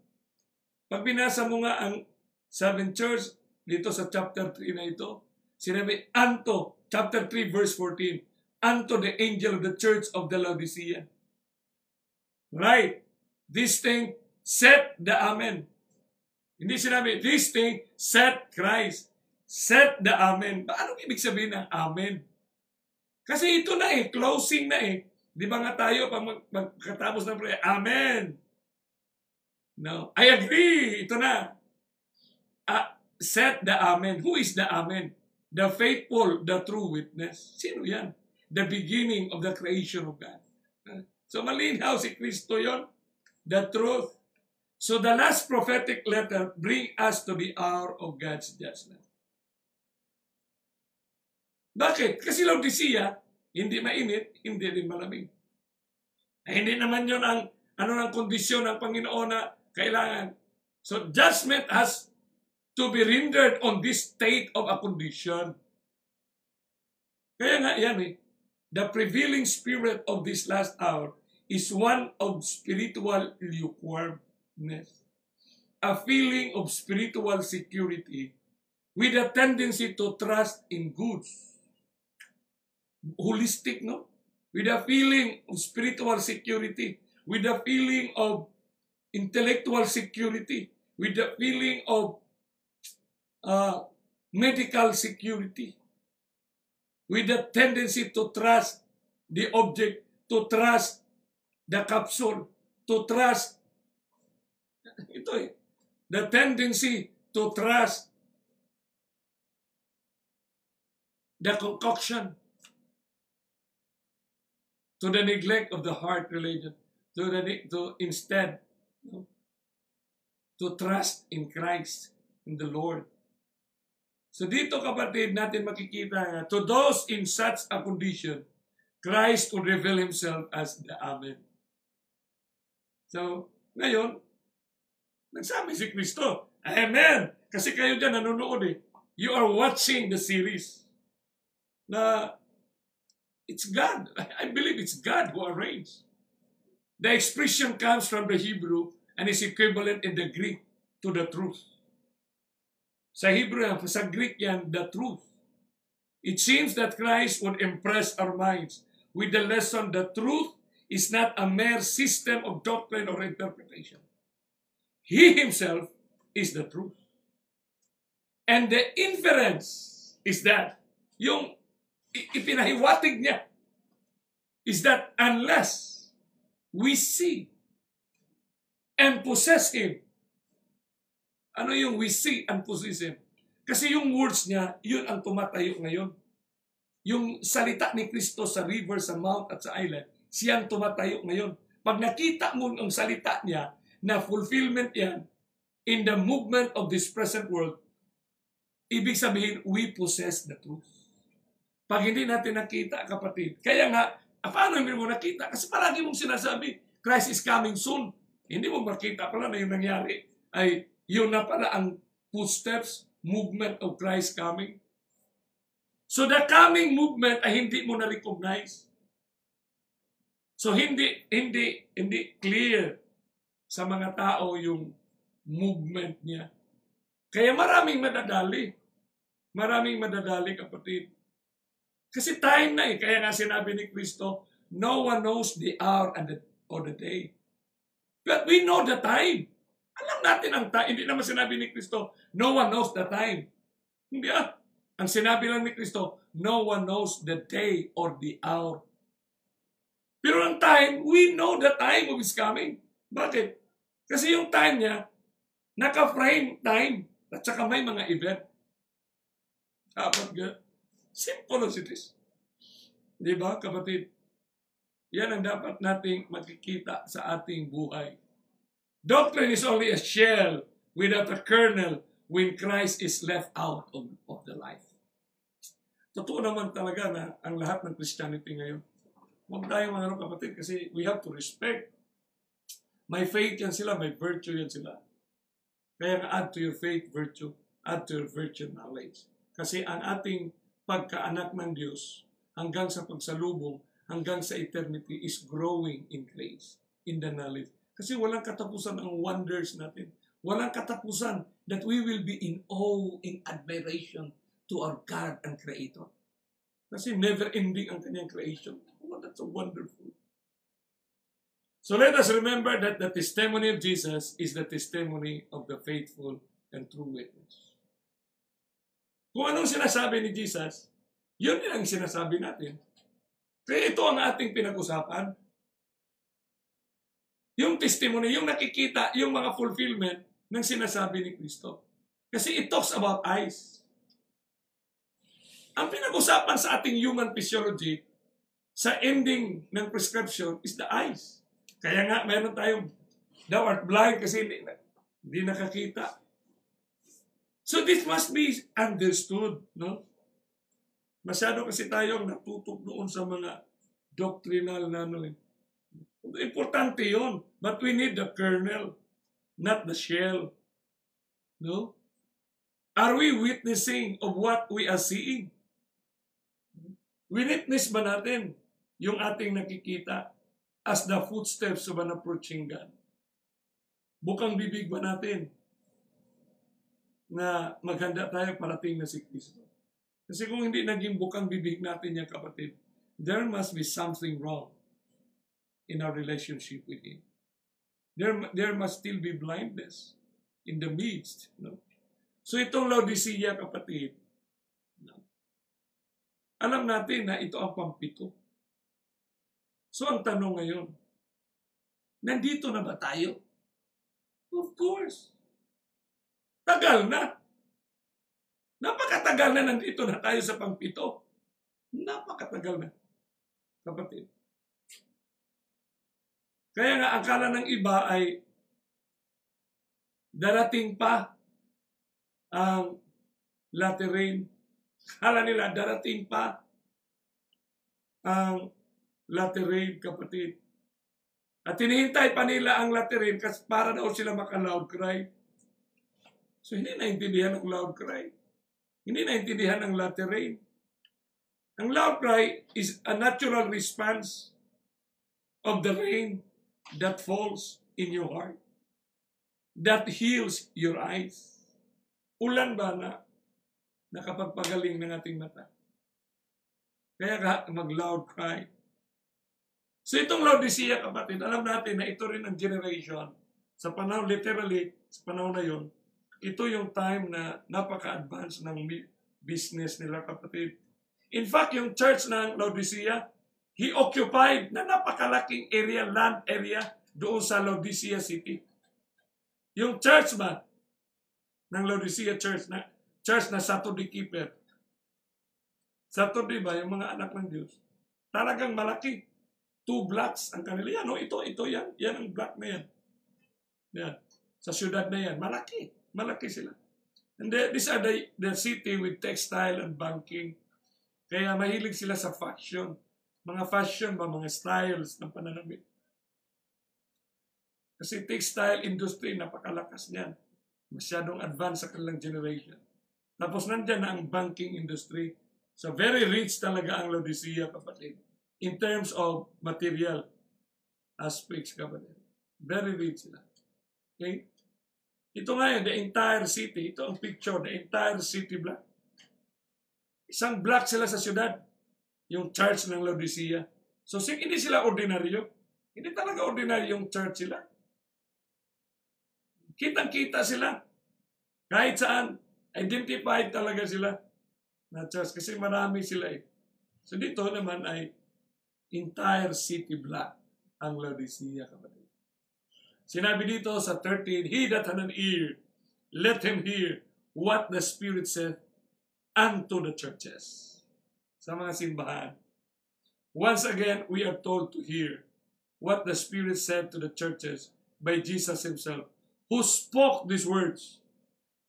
Pag binasa mo nga ang seven church dito sa chapter 3 na ito, sinabi, Anto, chapter 3 verse 14, Anto the angel of the church of the Laodicea. Right. This thing set the Amen. Hindi sinabi, this thing set Christ. Set the Amen. Paano ibig sabihin ng Amen? Kasi ito na eh, closing na eh. Di ba nga tayo, pag magkatapos ng prayer, Amen. No, I agree. Ito na. Uh, set the Amen. Who is the Amen? The faithful, the true witness. Sino yan? The beginning of the creation of God. So malinaw si Kristo yon the truth. So the last prophetic letter bring us to the hour of God's judgment. Bakit? Kasi Laodicea, hindi mainit, hindi rin malamig. Eh, hindi naman yun ang ano ng kondisyon ng Panginoon na kailangan. So judgment has to be rendered on this state of a condition. Kaya nga yan eh, the prevailing spirit of this last hour is one of spiritual lukewarmness, a feeling of spiritual security with a tendency to trust in goods. Holistic, no? with a feeling of spiritual security, with a feeling of intellectual security, with the feeling of uh, medical security, with the tendency to trust the object, to trust the capsule, to trust ito eh, the tendency to trust the concoction to the neglect of the heart religion, to the to instead to trust in Christ, in the Lord. So dito kapatid natin makikita na to those in such a condition, Christ will reveal Himself as the Amen. So, ngayon, nagsabi si Kristo, Amen! Kasi kayo dyan nanonood eh. You are watching the series na it's God. I believe it's God who arranged. The expression comes from the Hebrew and is equivalent in the Greek to the truth. Sa Hebrew sa Greek yan, the truth. It seems that Christ would impress our minds with the lesson that truth is not a mere system of doctrine or interpretation. He himself is the truth. And the inference is that yung ipinahiwatig niya is that unless we see and possess Him, ano yung we see and possess Him? Kasi yung words niya, yun ang tumatayo ngayon. Yung salita ni Kristo sa river, sa mount at sa island, siyang tumatayo ngayon. Pag nakita mo ang salita niya, na fulfillment yan in the movement of this present world, ibig sabihin, we possess the truth. Pag hindi natin nakita, kapatid, kaya nga, paano hindi mo nakita? Kasi palagi mong sinasabi, Christ is coming soon. Hindi mo makita pala na yung nangyari ay yun na pala ang footsteps, movement of Christ coming. So the coming movement ay hindi mo na-recognize. So hindi hindi hindi clear sa mga tao yung movement niya. Kaya maraming madadali. Maraming madadali, kapatid. Kasi time na eh. Kaya nga sinabi ni Kristo, no one knows the hour and the, or the day. But we know the time. Alam natin ang time. Hindi naman sinabi ni Kristo, no one knows the time. Hindi ah. Ang sinabi lang ni Kristo, no one knows the day or the hour. Pero ang time, we know the time of His coming. Bakit? Kasi yung time niya, naka-frame time. At saka may mga event. Dapat ga. Simple as it is. Di ba, kapatid? Yan ang dapat nating makikita sa ating buhay. Doctrine is only a shell without a kernel when Christ is left out of, of the life. Totoo naman talaga na ang lahat ng Christianity ngayon. Huwag tayong mga ano, kapatid kasi we have to respect may faith yan sila, may virtue yan sila. Kaya add to your faith, virtue, add to your virtue, knowledge. Kasi ang ating pagkaanak ng Diyos, hanggang sa pagsalubong, hanggang sa eternity, is growing in grace, in the knowledge. Kasi walang katapusan ang wonders natin. Walang katapusan that we will be in awe, in admiration to our God and Creator. Kasi never-ending ang kanyang creation. Oh, that's so wonderful. So let us remember that the testimony of Jesus is the testimony of the faithful and true witness. Kung anong sinasabi ni Jesus, yun din ang sinasabi natin. Kaya ito ang ating pinag-usapan. Yung testimony, yung nakikita, yung mga fulfillment ng sinasabi ni Kristo. Kasi it talks about eyes. Ang pinag-usapan sa ating human physiology, sa ending ng prescription is the eyes. Kaya nga, meron tayong, thou art blind kasi hindi, hindi nakakita. So this must be understood, no? Masyado kasi tayong natutok doon sa mga doctrinal na ano. Eh. Importante yon, but we need the kernel, not the shell. No? Are we witnessing of what we are seeing? Witness ba natin yung ating nakikita? as the footsteps of an approaching God. Bukang bibig ba natin na maghanda tayo parating na si Kristo? Kasi kung hindi naging bukang bibig natin yan, kapatid, there must be something wrong in our relationship with Him. There, there must still be blindness in the midst. No? So itong Laodicea, kapatid, no? alam natin na ito ang pampito. So ang tanong ngayon, nandito na ba tayo? Of course. Tagal na. Napakatagal na nandito na tayo sa pangpito. Napakatagal na. Kapatid. Kaya nga, akala ng iba ay darating pa ang latter rain. Akala nila darating pa ang latter rain, kapatid. At hinihintay pa nila ang latter rain kasi para daw sila maka-loud cry. So hindi naintindihan ang loud cry. Hindi naintindihan ang latter rain. Ang loud cry is a natural response of the rain that falls in your heart. That heals your eyes. Ulan ba na nakapagpagaling ng ating mata? Kaya ka mag-loud cry. So itong Laodicea, kapatid, alam natin na ito rin ang generation. Sa panahon, literally, sa panahon na yon, ito yung time na napaka-advance ng business nila, kapatid. In fact, yung church ng Laodicea, he occupied na napakalaking area, land area, doon sa Laodicea City. Yung church ba, ng Laodicea Church, na church na Saturday Keeper. Saturday ba, yung mga anak ng Diyos, talagang malaki two blocks ang kanila. Yan, oh, ito, ito, yan. Yan ang block na yan. Yan. Sa syudad na yan. Malaki. Malaki sila. And then, these are the, the city with textile and banking. Kaya mahilig sila sa fashion. Mga fashion ba, mga styles ng pananamit. Kasi textile industry, napakalakas niyan. Masyadong advanced sa kanilang generation. Tapos nandyan na ang banking industry. So very rich talaga ang Laodicea, kapatid in terms of material aspects, kapatid. Very rich sila. Okay? Ito ngayon, the entire city, ito ang picture, the entire city block. Isang block sila sa syudad, yung church ng Laodicea. So, hindi sila ordinaryo. Hindi talaga ordinaryo yung church sila. Kitang-kita sila. Kahit saan, identified talaga sila na church kasi marami sila eh. So dito naman ay entire city block ang Laodicea, kapatid. Sinabi dito sa 13, He that had an ear, let him hear what the Spirit said unto the churches. Sa mga simbahan. Once again, we are told to hear what the Spirit said to the churches by Jesus Himself, who spoke these words.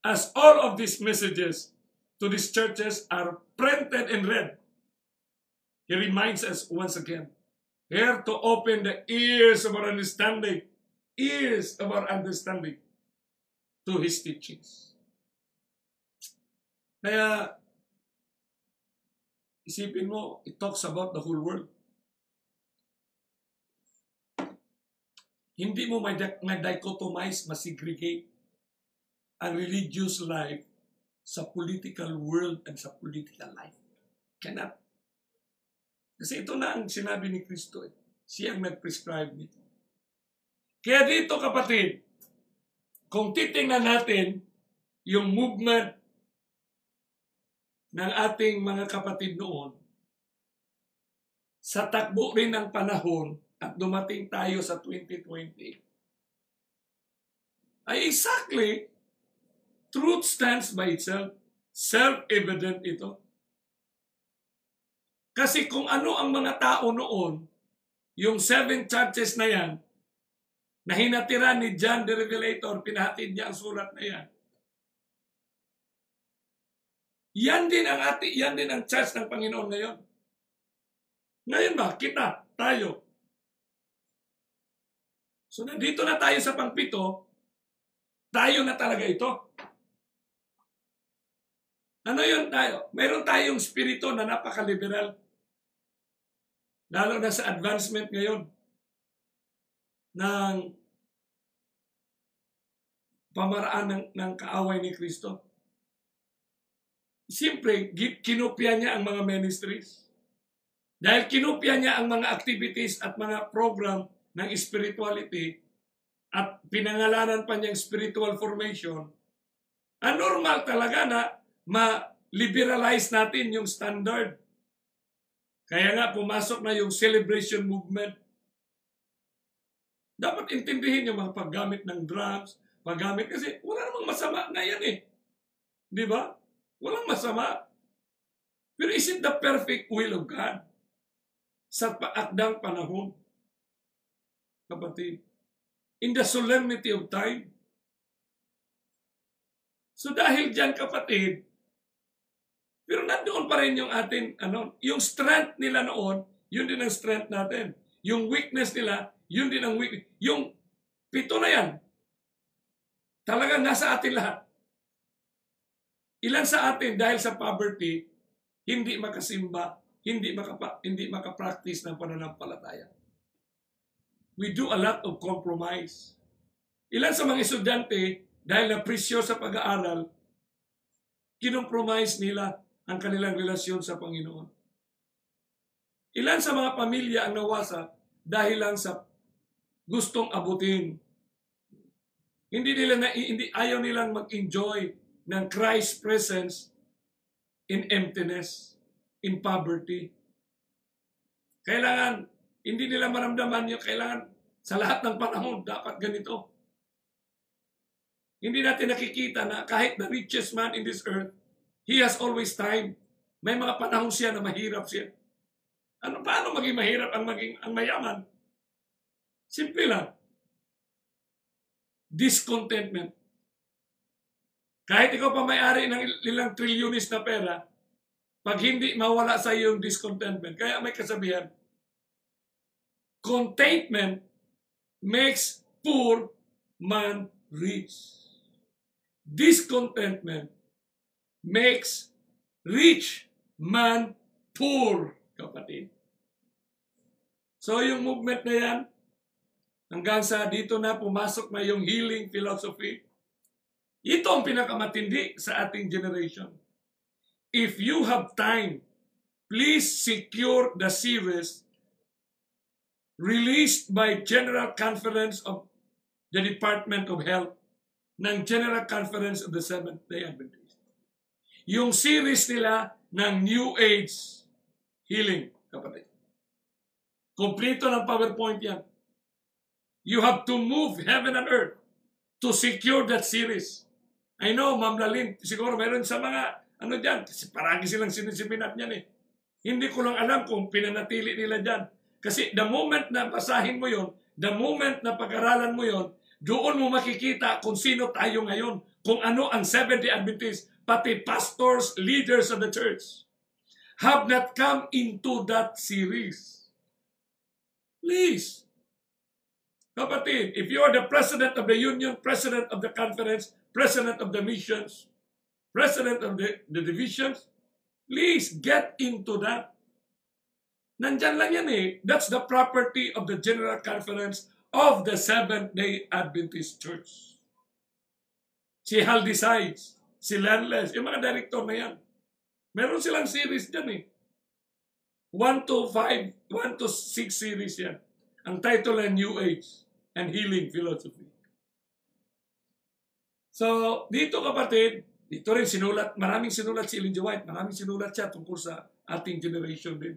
As all of these messages to these churches are printed and read He reminds us once again, here to open the ears of our understanding, ears of our understanding to His teachings. Kaya, isipin mo, it talks about the whole world. Hindi mo ma-dichotomize, ma-segregate ang religious life sa political world and sa political life. Cannot. Kasi ito na ang sinabi ni Kristo. Eh. Siya ang nag-prescribe nito. Kaya dito kapatid, kung titingnan natin yung movement ng ating mga kapatid noon, sa takbo rin ng panahon at dumating tayo sa 2020, ay exactly, truth stands by itself. Self-evident ito. Kasi kung ano ang mga tao noon, yung seven churches na yan, na hinatira ni John the Revelator, pinahatid niya ang sulat na yan. Yan din ang ati, yan din ang church ng Panginoon ngayon. Ngayon ba, kita, tayo. So nandito na tayo sa pangpito, tayo na talaga ito. Ano yun tayo? Meron tayong spirito na napaka-liberal. Lalo na sa advancement ngayon ng pamaraan ng, ng kaaway ni Kristo. Siyempre, kinopya niya ang mga ministries. Dahil kinupya niya ang mga activities at mga program ng spirituality at pinangalanan pa niyang spiritual formation, anormal talaga na ma-liberalize natin yung standard. Kaya nga pumasok na yung celebration movement. Dapat intindihin yung mga paggamit ng drugs, paggamit kasi wala namang masama na eh. Di ba? Walang masama. Pero is it the perfect will of God? Sa paakdang panahon, kapatid, in the solemnity of time. So dahil dyan kapatid, pero nandoon pa rin yung atin, ano, yung strength nila noon, yun din ang strength natin. Yung weakness nila, yun din ang weakness. Yung pito na yan, talagang nasa atin lahat. Ilan sa atin dahil sa poverty, hindi makasimba, hindi makapa, hindi makapractice ng pananampalataya. We do a lot of compromise. Ilan sa mga estudyante, dahil na presyo sa pag-aaral, kinompromise nila ang kanilang relasyon sa Panginoon. Ilan sa mga pamilya ang nawasa dahil lang sa gustong abutin. Hindi nila na, hindi ayaw nilang mag-enjoy ng Christ presence in emptiness, in poverty. Kailangan hindi nila maramdaman yung kailangan sa lahat ng panahon dapat ganito. Hindi natin nakikita na kahit the richest man in this earth He has always time. May mga panahon siya na mahirap siya. Ano, paano maging mahirap ang maging ang mayaman? Simple lang. Discontentment. Kahit ikaw pa may-ari ng ilang trilyonis na pera, pag hindi mawala sa iyo yung discontentment, kaya may kasabihan, contentment makes poor man rich. Discontentment makes rich man poor, kapatid. So yung movement na yan, hanggang sa dito na pumasok na yung healing philosophy, ito ang pinakamatindi sa ating generation. If you have time, please secure the series released by General Conference of the Department of Health ng General Conference of the Seventh-day Adventist yung series nila ng New Age Healing, kapatid. Kompleto ng PowerPoint yan. You have to move heaven and earth to secure that series. I know, Ma'am Lalin, siguro meron sa mga, ano dyan, kasi paragi silang sinisiminat niyan eh. Hindi ko lang alam kung pinanatili nila dyan. Kasi the moment na basahin mo yon, the moment na pag-aralan mo yon, doon mo makikita kung sino tayo ngayon, kung ano ang Seventh-day Adventist, pati pastors, leaders of the church, have not come into that series. Please. Kapatid, if you are the president of the union, president of the conference, president of the missions, president of the, the divisions, please get into that. Nandyan lang yan eh. That's the property of the General Conference of the Seventh-day Adventist Church. Si Hal decides si Lanles, yung mga director na yan. Meron silang series dyan eh. 1 to 5, 1 to 6 series yan. Ang title ay New Age and Healing Philosophy. So, dito kapatid, dito rin sinulat, maraming sinulat si Ellen G. White, maraming sinulat siya tungkol sa ating generation din.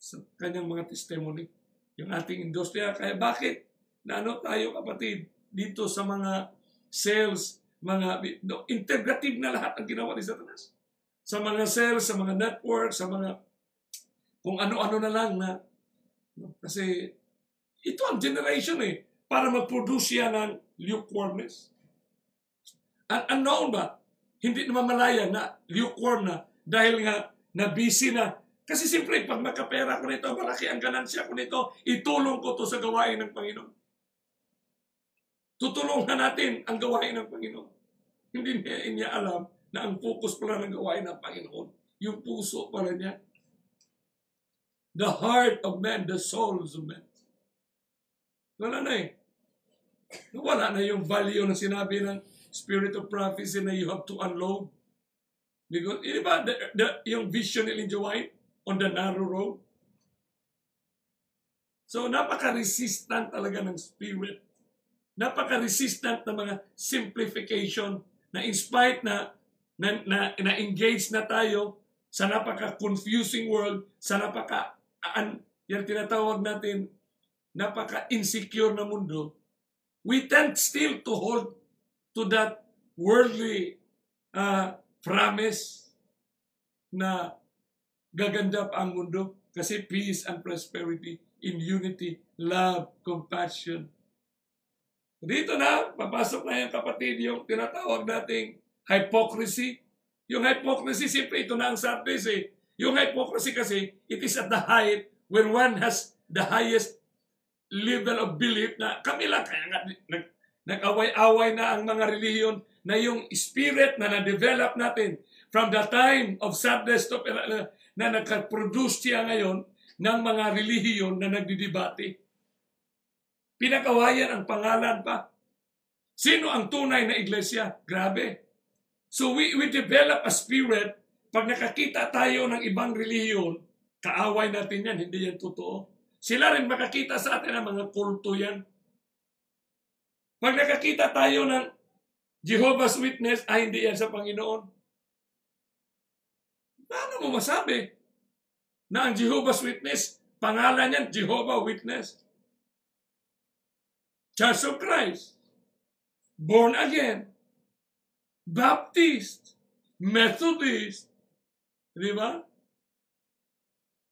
Sa kanyang mga testimony. Yung ating industriya. Kaya bakit na ano tayo kapatid dito sa mga sales mga no, integrative na lahat ang ginawa ni Satanas. Sa mga cells, sa mga network, sa mga kung ano-ano na lang na no, kasi ito ang generation eh para mag-produce siya ng lukewarmness. At unknown ba? Hindi naman malaya na lukewarm na dahil nga na busy na. Kasi siyempre, pag makapera ko nito, malaki ang ganansya ko nito, itulong ko to sa gawain ng Panginoon. Tutulungan natin ang gawain ng Panginoon. Hindi niya, niya alam na ang focus pala ng gawain ng Panginoon, yung puso pala niya. The heart of man, the souls of man. Wala na eh. Wala na yung value na sinabi ng spirit of prophecy na you have to unload. Because, di ba, the, the, yung vision ni Lindsay White on the narrow road, So napaka-resistant talaga ng spirit. Napaka-resistant ng mga simplification na in spite na na, na, na na tayo sa napaka-confusing world, sa napaka an, yan tinatawag natin napaka-insecure na mundo, we tend still to hold to that worldly uh, promise na gaganda pa ang mundo kasi peace and prosperity in unity, love, compassion. Dito na, papasok na yung kapatid yung tinatawag nating hypocrisy. Yung hypocrisy, siyempre ito na ang Sundays eh. Yung hypocrisy kasi, it is at the height when one has the highest level of belief na kami lang, kaya nga nag, nag-away-away na ang mga reliyon na yung spirit na na-develop natin from the time of sadness to na, na nagka-produce siya ngayon ng mga relihiyon na nagdidibati. Pinakawayan ang pangalan pa. Sino ang tunay na iglesia? Grabe. So we, we develop a spirit, pag nakakita tayo ng ibang relihiyon, kaaway natin yan, hindi yan totoo. Sila rin makakita sa atin ng mga kulto yan. Pag nakakita tayo ng Jehovah's Witness, ay hindi yan sa Panginoon. Paano mo masabi na ang Jehovah's Witness, pangalan niyan Jehovah Witness? Church of Christ, born again, Baptist, Methodist, di ba?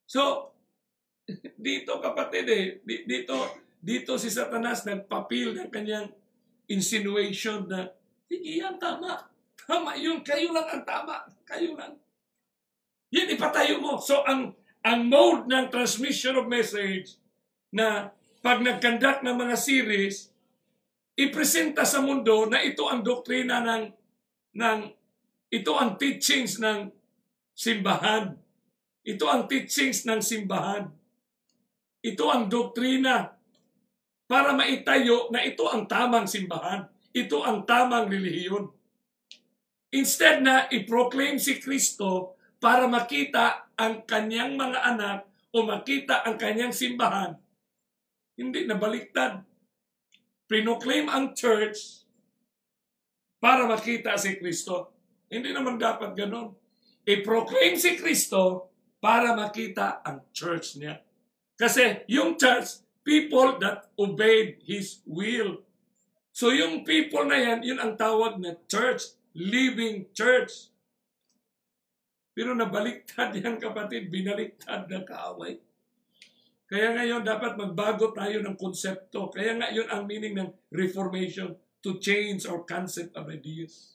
So, dito kapatid eh, dito, dito si Satanas nagpapil ng kanyang insinuation na hindi yan tama. Tama yun. Kayo lang ang tama. Kayo lang. Yan ipatayo mo. So ang ang mode ng transmission of message na pag nag-conduct ng mga series, ipresenta sa mundo na ito ang doktrina ng, ng ito ang teachings ng simbahan. Ito ang teachings ng simbahan. Ito ang doktrina para maitayo na ito ang tamang simbahan. Ito ang tamang relihiyon. Instead na i-proclaim si Kristo para makita ang kanyang mga anak o makita ang kanyang simbahan, hindi na baliktad. Pinoclaim ang church para makita si Kristo. Hindi naman dapat ganon. I-proclaim si Kristo para makita ang church niya. Kasi yung church, people that obeyed His will. So yung people na yan, yun ang tawag na church, living church. Pero nabaliktad yan kapatid, binaliktad na kaaway. Kaya ngayon dapat magbago tayo ng konsepto. Kaya nga yun ang meaning ng reformation, to change our concept of ideas.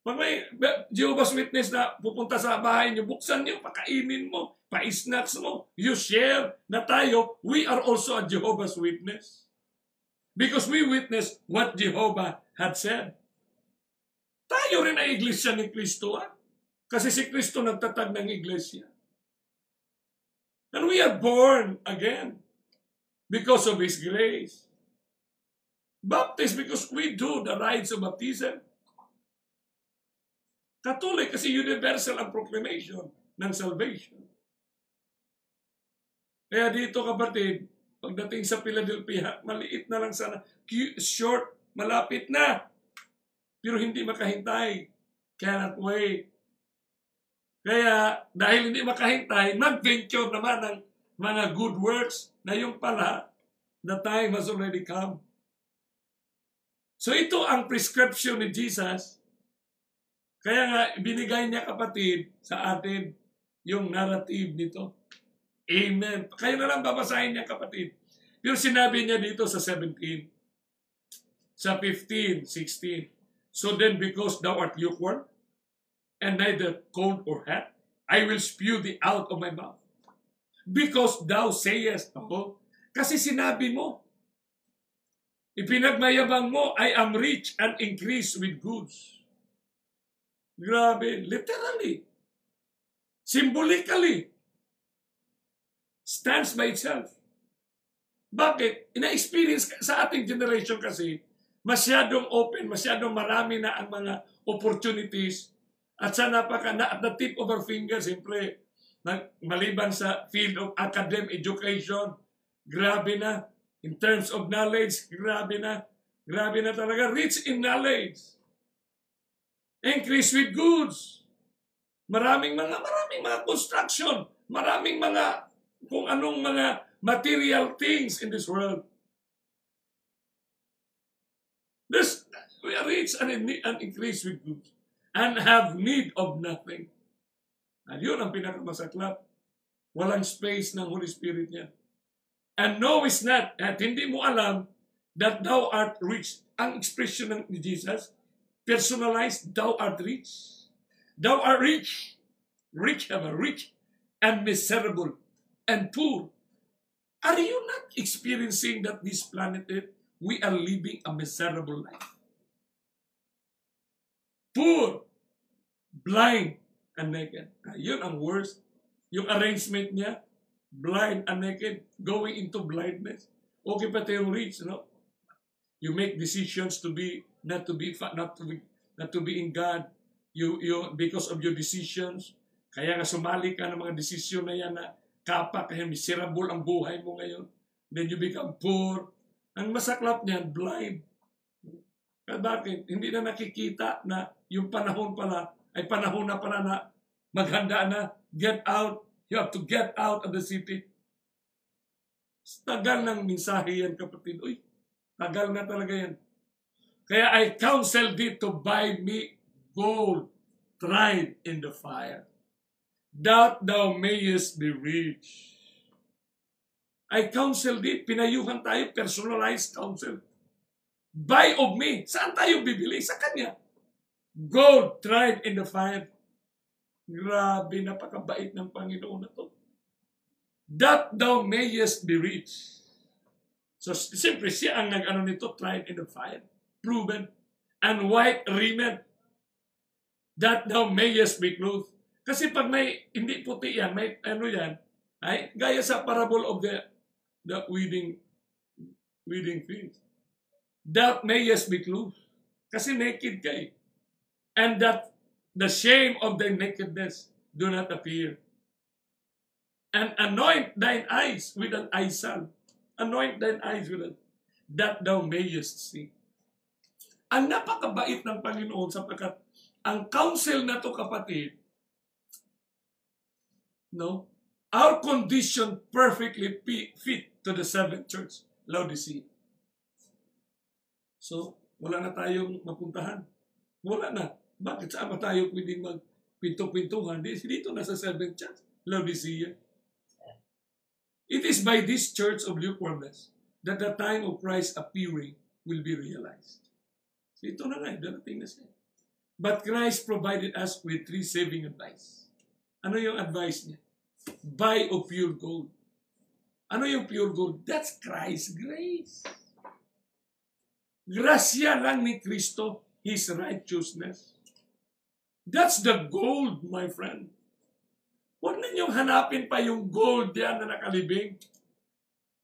Pag may Jehovah's Witness na pupunta sa bahay niyo, buksan niyo, pakainin mo, pa-snacks mo, you share na tayo, we are also a Jehovah's Witness. Because we witness what Jehovah had said. Tayo rin ay iglesia ni Kristo. Ah? Kasi si Kristo nagtatag ng iglesia. And we are born again because of His grace. Baptized because we do the rites of baptism. Catholic kasi universal ang proclamation ng salvation. Kaya dito kapatid, pagdating sa Philadelphia, maliit na lang sana, short, malapit na. Pero hindi makahintay. Cannot wait. Kaya dahil hindi makahintay, mag-venture naman ng mga good works na yung pala, the time has already come. So ito ang prescription ni Jesus. Kaya nga, binigay niya kapatid sa atin yung narrative nito. Amen. Kayo na lang babasahin niya kapatid. Pero sinabi niya dito sa 17, sa 15, 16, So then because thou art lukewarm, and neither cold or hot, I will spew thee out of my mouth. Because thou sayest, ako, kasi sinabi mo, ipinagmayabang mo, I am rich and increase with goods. Grabe, literally, symbolically, stands by itself. Bakit? Ina-experience sa ating generation kasi, masyadong open, masyadong marami na ang mga opportunities at sa napaka, na, at the tip of our fingers, siyempre, maliban sa field of academic education, Grabe na. In terms of knowledge, grabe na. Grabe na talaga. Rich in knowledge. Increase with goods. Maraming mga, maraming mga construction. Maraming mga, kung anong mga material things in this world. This, we are rich and, in, and increase with goods. And have need of nothing. At yun ang pinakamasaklap. Walang space ng Holy Spirit niya. And knowest not, at hindi mo alam, that thou art rich. Ang expression ng ni Jesus, personalized, thou art rich. Thou art rich. Rich, have a rich and miserable and poor. Are you not experiencing that this planet Earth, we are living a miserable life? Poor, blind, and naked. Ah, Yun ang worst. Yung arrangement niya, blind and naked, going into blindness. Okay pa tayong rich, no? You make decisions to be not to be not to be not to be in God. You you because of your decisions, kaya nga sumali ka ng mga desisyon na yan na kapa kaya miserable ang buhay mo ngayon. Then you become poor. Ang masaklap niyan, blind. Kaya bakit? Hindi na nakikita na yung panahon pala ay panahon na pala na maghanda na, get out. You have to get out of the city. Tagal ng mensahe yan, kapatid. Uy, tagal na talaga yan. Kaya I counsel thee to buy me gold tried in the fire, that thou mayest be rich. I counsel thee, pinayuhan tayo, personalized counsel. Buy of me. Saan tayo bibili? Sa kanya. Gold tried in the fire. Grabe, napakabait ng Panginoon na to. That thou mayest be rich. So, siyempre, siya ang nag-ano nito, tried in the fire. Proven. And white raiment. That thou mayest be clothed. Kasi pag may, hindi puti yan, may ano yan, ay, gaya sa parable of the, the wedding, wedding feast. That mayest be clothed. Kasi naked ka eh. And that the shame of thy nakedness do not appear. And anoint thine eyes with an eye salve. Anoint thine eyes with an that thou mayest see. Ang napakabait ng Panginoon sapagkat ang counsel na to kapatid, no, our condition perfectly fit to the seventh church, Laodicea. So, wala na tayong mapuntahan. Wala na. Bakit saan pa tayo pwedeng magpinto-pintuhan? Di- Dito na sa seventh church, Laodicea. It is by this church of lukewarmness that the time of Christ's appearing will be realized. So ito na nga, darating na siya. But Christ provided us with three saving advice. Ano yung advice niya? Buy of pure gold. Ano yung pure gold? That's Christ's grace. Grasya lang ni Kristo, His righteousness. That's the gold, my friend. Huwag ninyong hanapin pa yung gold yan na nakalibing.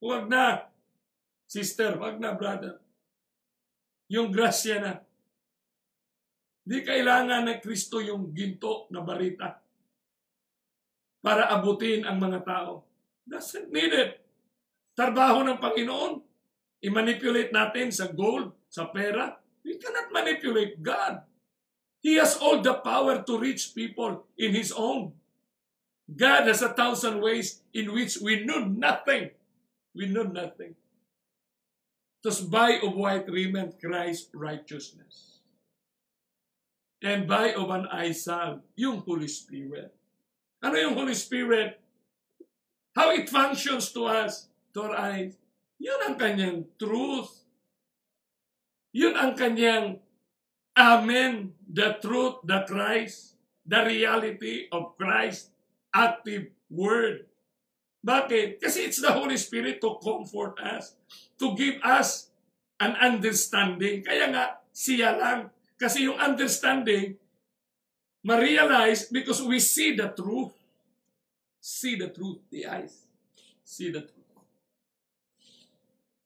Huwag na. Sister, huwag na, brother. Yung grasya na. Di kailangan na Kristo yung ginto na barita para abutin ang mga tao. Doesn't need it. Trabaho ng Panginoon. I-manipulate natin sa gold, sa pera. We cannot manipulate God. He has all the power to reach people in His own. God has a thousand ways in which we know nothing. We know nothing. Just buy of white raiment Christ's righteousness. And buy of an eye salve, yung Holy Spirit. Ano yung Holy Spirit? How it functions to us, to our eyes. Yun ang kanyang truth. Yun ang kanyang Amen, the truth, the Christ, the reality of Christ, active word. Bakit? Kasi it's the Holy Spirit to comfort us, to give us an understanding. Kaya nga, siya lang. Kasi yung understanding, ma-realize because we see the truth. See the truth, the eyes. See the truth.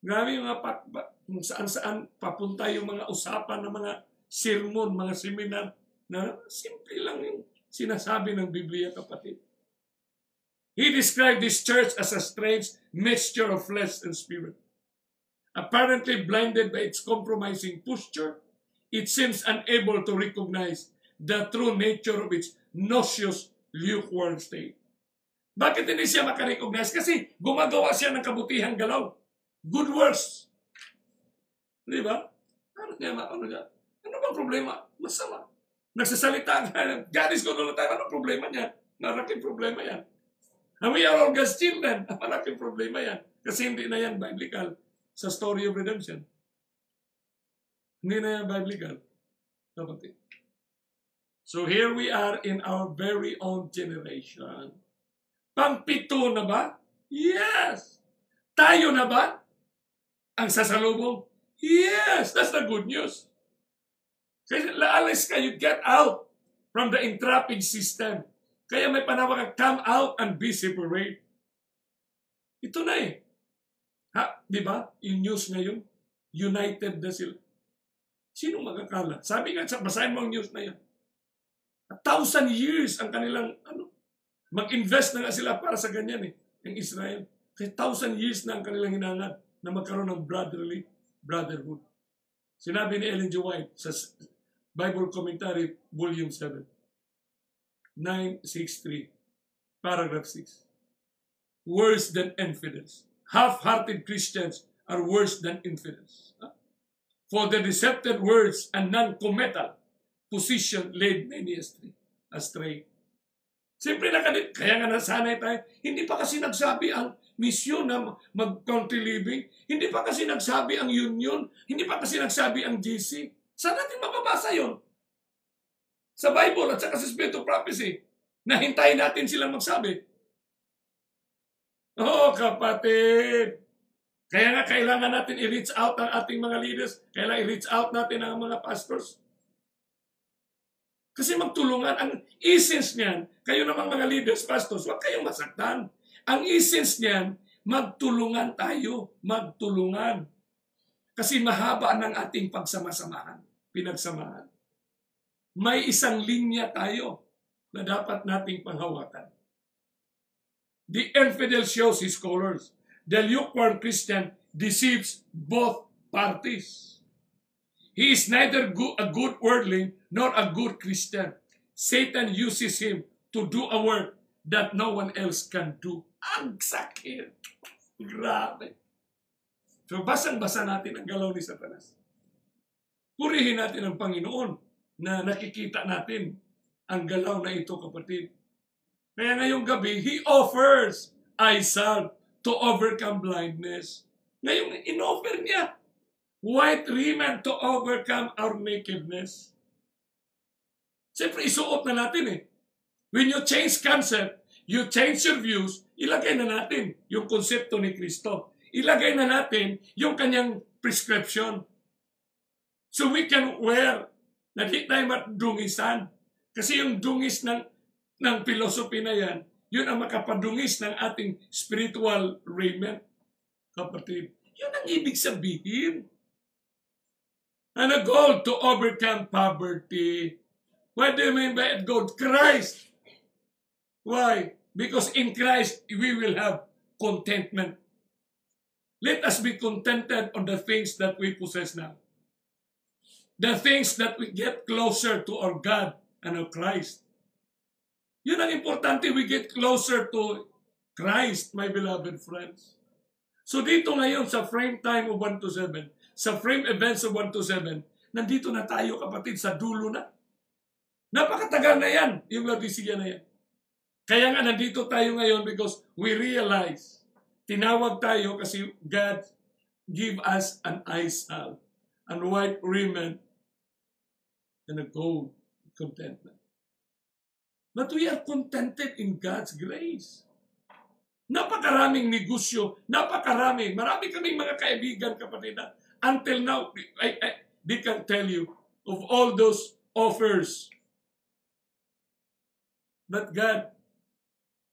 Grabe mga pa, pa, kung saan-saan papunta yung mga usapan ng mga sermon, mga seminar na simple lang yung sinasabi ng Biblia, kapatid. He described this church as a strange mixture of flesh and spirit. Apparently blinded by its compromising posture, it seems unable to recognize the true nature of its nauseous, lukewarm state. Bakit hindi siya makarecognize? Kasi gumagawa siya ng kabutihang galaw. Good works. Di ba? Ano niya, ano niya? Ano bang problema? Masama. Nagsasalita nga, God is good all the time. Ano problema niya? Malaking problema yan. And we are all God's children. Malaking problema yan. Kasi hindi na yan biblical sa story of redemption. Hindi na yan biblical. Kapatid. So here we are in our very own generation. Pampito na ba? Yes! Tayo na ba? Ang sasalubong? Yes! That's the good news. Kasi laalis ka, you get out from the entrapping system. Kaya may panawag come out and be separate. Ito na eh. Ha? Di ba? Yung news ngayon, united na sila. Sino magkakala? Sabi nga, basahin mo ang news na yan. A thousand years ang kanilang, ano, mag-invest na nga sila para sa ganyan eh, ang Israel. Kaya thousand years na ang kanilang hinangad na magkaroon ng brotherly brotherhood. Sinabi ni Ellen G. White sa Bible Commentary, Volume 7, 963, paragraph 6. Worse than infidels. Half-hearted Christians are worse than infidels. For the deceptive words and non-committal position led many astray. astray. Siyempre nakadit, kaya nga nasanay tayo, hindi pa kasi nagsabi ang misyon na mag-country living, hindi pa kasi nagsabi ang union, hindi pa kasi nagsabi ang GC. Saan natin mababasa yon? Sa Bible at sa Spirit of Prophecy, na hintayin natin silang magsabi. Oh, kapatid! Kaya nga kailangan natin i-reach out ang ating mga leaders, kailangan i-reach out natin ang mga pastors, kasi magtulungan. Ang essence niyan, kayo namang mga leaders, pastors, huwag kayong masaktan. Ang essence niyan, magtulungan tayo. Magtulungan. Kasi mahaba ng ating pagsamasamahan, pinagsamahan. May isang linya tayo na dapat nating panghawakan. The infidel shows his colors. The lukewarm Christian deceives both parties. He is neither a good worldling nor a good Christian. Satan uses him to do a work that no one else can do. Ang sakit. Grabe. So basang-basa natin ang galaw ni Satanas. Purihin natin ang Panginoon na nakikita natin ang galaw na ito, kapatid. Kaya ngayong gabi, He offers eye salve to overcome blindness. Ngayong in-offer niya white raiment to overcome our nakedness. Siyempre, isuot na natin eh. When you change concept, you change your views, ilagay na natin yung konsepto ni Kristo. Ilagay na natin yung kanyang prescription. So we can wear, na di tayo matdungisan. Kasi yung dungis ng, ng philosophy na yan, yun ang makapadungis ng ating spiritual raiment. Kapatid, yun ang ibig sabihin and a goal to overcome poverty. What do you mean by goal? Christ. Why? Because in Christ, we will have contentment. Let us be contented on the things that we possess now. The things that we get closer to our God and our Christ. Yun ang importante, we get closer to Christ, my beloved friends. So dito ngayon sa frame time of 1 to 7, sa frame events of 1 to 7, nandito na tayo kapatid sa dulo na. Napakatagal na yan, yung Laodicea na yan. Kaya nga nandito tayo ngayon because we realize, tinawag tayo kasi God give us an eye salve, and white raiment, and a gold contentment. But we are contented in God's grace. Napakaraming negosyo, napakarami. Marami kaming mga kaibigan, kapatid, na Until now, I, I, they can tell you of all those offers. But God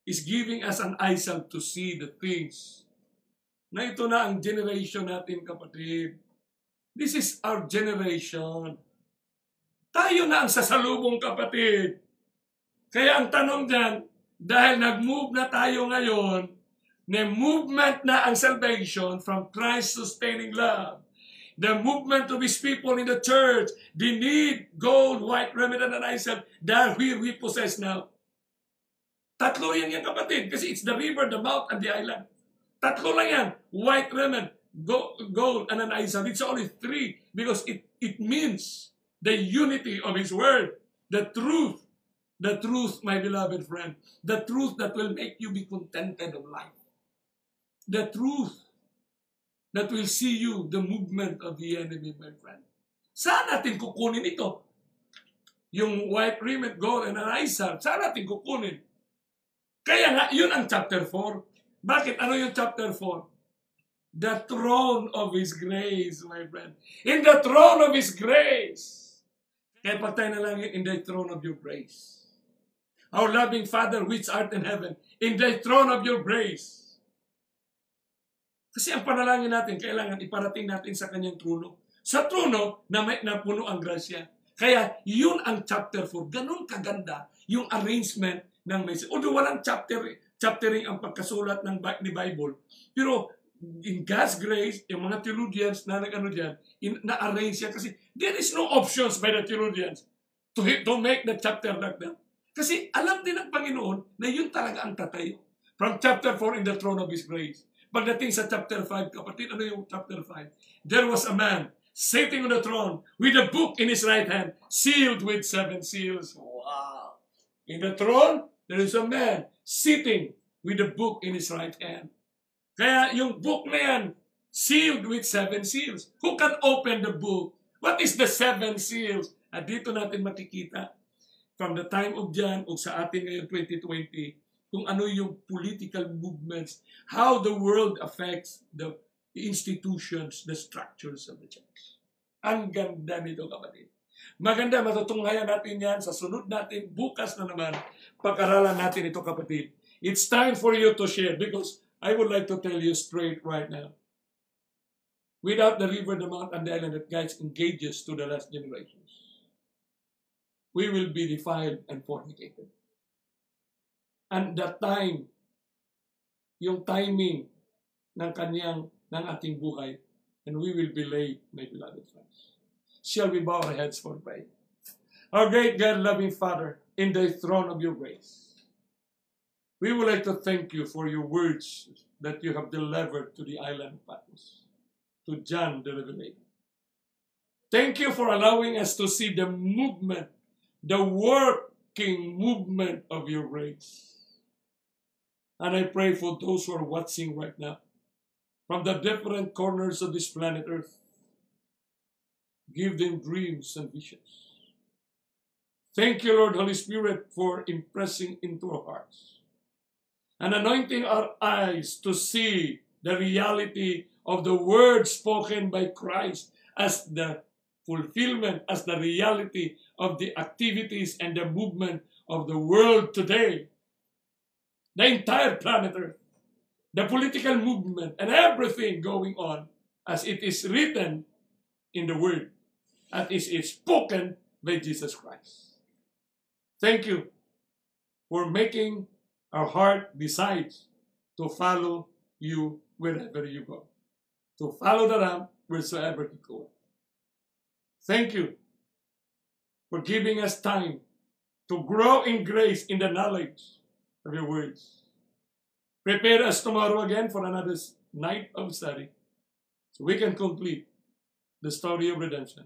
is giving us an eyesight to see the things. Na ito na ang generation natin, kapatid. This is our generation. Tayo na ang sasalubong, kapatid. Kaya ang tanong dyan, Dahil nag-move na tayo ngayon, na movement na ang salvation from Christ sustaining love. The movement of His people in the church, they need gold, white raiment, and hyssop that we, we possess now. Tatlo yan yan kapatid, kasi it's the river, the mount, and the island. Tatlo lang yan. White go, gold, and an hyssop. It's only three because it, it means the unity of His word, the truth, the truth, my beloved friend, the truth that will make you be contented of life. The truth that will see you the movement of the enemy, my friend. Saan natin kukunin ito? Yung white raiment, gold, and an hyssop, saan natin kukunin? Kaya nga, yun ang chapter 4. Bakit? Ano yung chapter 4? The throne of His grace, my friend. In the throne of His grace. Kaya patay na lang yun, in the throne of your grace. Our loving Father which art in heaven, in the throne of your grace. Kasi ang panalangin natin, kailangan iparating natin sa kanyang trono. Sa trono na may napuno ang grasya. Kaya yun ang chapter 4. Ganun kaganda yung arrangement ng message. Although walang chapter, chaptering ang pagkasulat ng ni Bible. Pero in God's grace, yung mga theologians na nag-ano dyan, in, na-arrange yan kasi there is no options by the theologians to, to make the chapter like that. Kasi alam din ng Panginoon na yun talaga ang tatayo. From chapter 4 in the throne of His grace. Pagdating sa chapter 5, kapatid, ano yung chapter 5? There was a man sitting on the throne with a book in his right hand, sealed with seven seals. Wow! In the throne, there is a man sitting with a book in his right hand. Kaya yung book na yan, sealed with seven seals. Who can open the book? What is the seven seals? At dito natin makikita from the time of John o sa atin ngayon 2020, kung ano yung political movements, how the world affects the institutions, the structures of the church. Ang ganda nito kapatid. Maganda, matutunghayan natin yan sa sunod natin, bukas na naman, pag-aralan natin ito kapatid. It's time for you to share because I would like to tell you straight right now. Without the river, the mount, and the island that guides engages to the last generations, we will be defiled and fornicated. And the time, yung timing ng kanyang, ng ating buhay, and we will be late, my beloved friends. Shall we bow our heads for prayer? Our great God, loving Father, in the throne of your grace, we would like to thank you for your words that you have delivered to the island of Patmos, to John the Revelator. Thank you for allowing us to see the movement, the working movement of your grace. And I pray for those who are watching right now from the different corners of this planet Earth. Give them dreams and visions. Thank you, Lord Holy Spirit, for impressing into our hearts and anointing our eyes to see the reality of the word spoken by Christ as the fulfillment, as the reality of the activities and the movement of the world today the entire planet Earth, the political movement, and everything going on as it is written in the Word, it is spoken by Jesus Christ. Thank you for making our heart decide to follow you wherever you go, to follow the Ram wheresoever he goes. Thank you for giving us time to grow in grace in the knowledge of your words. Prepare us tomorrow again for another night of study so we can complete the story of redemption.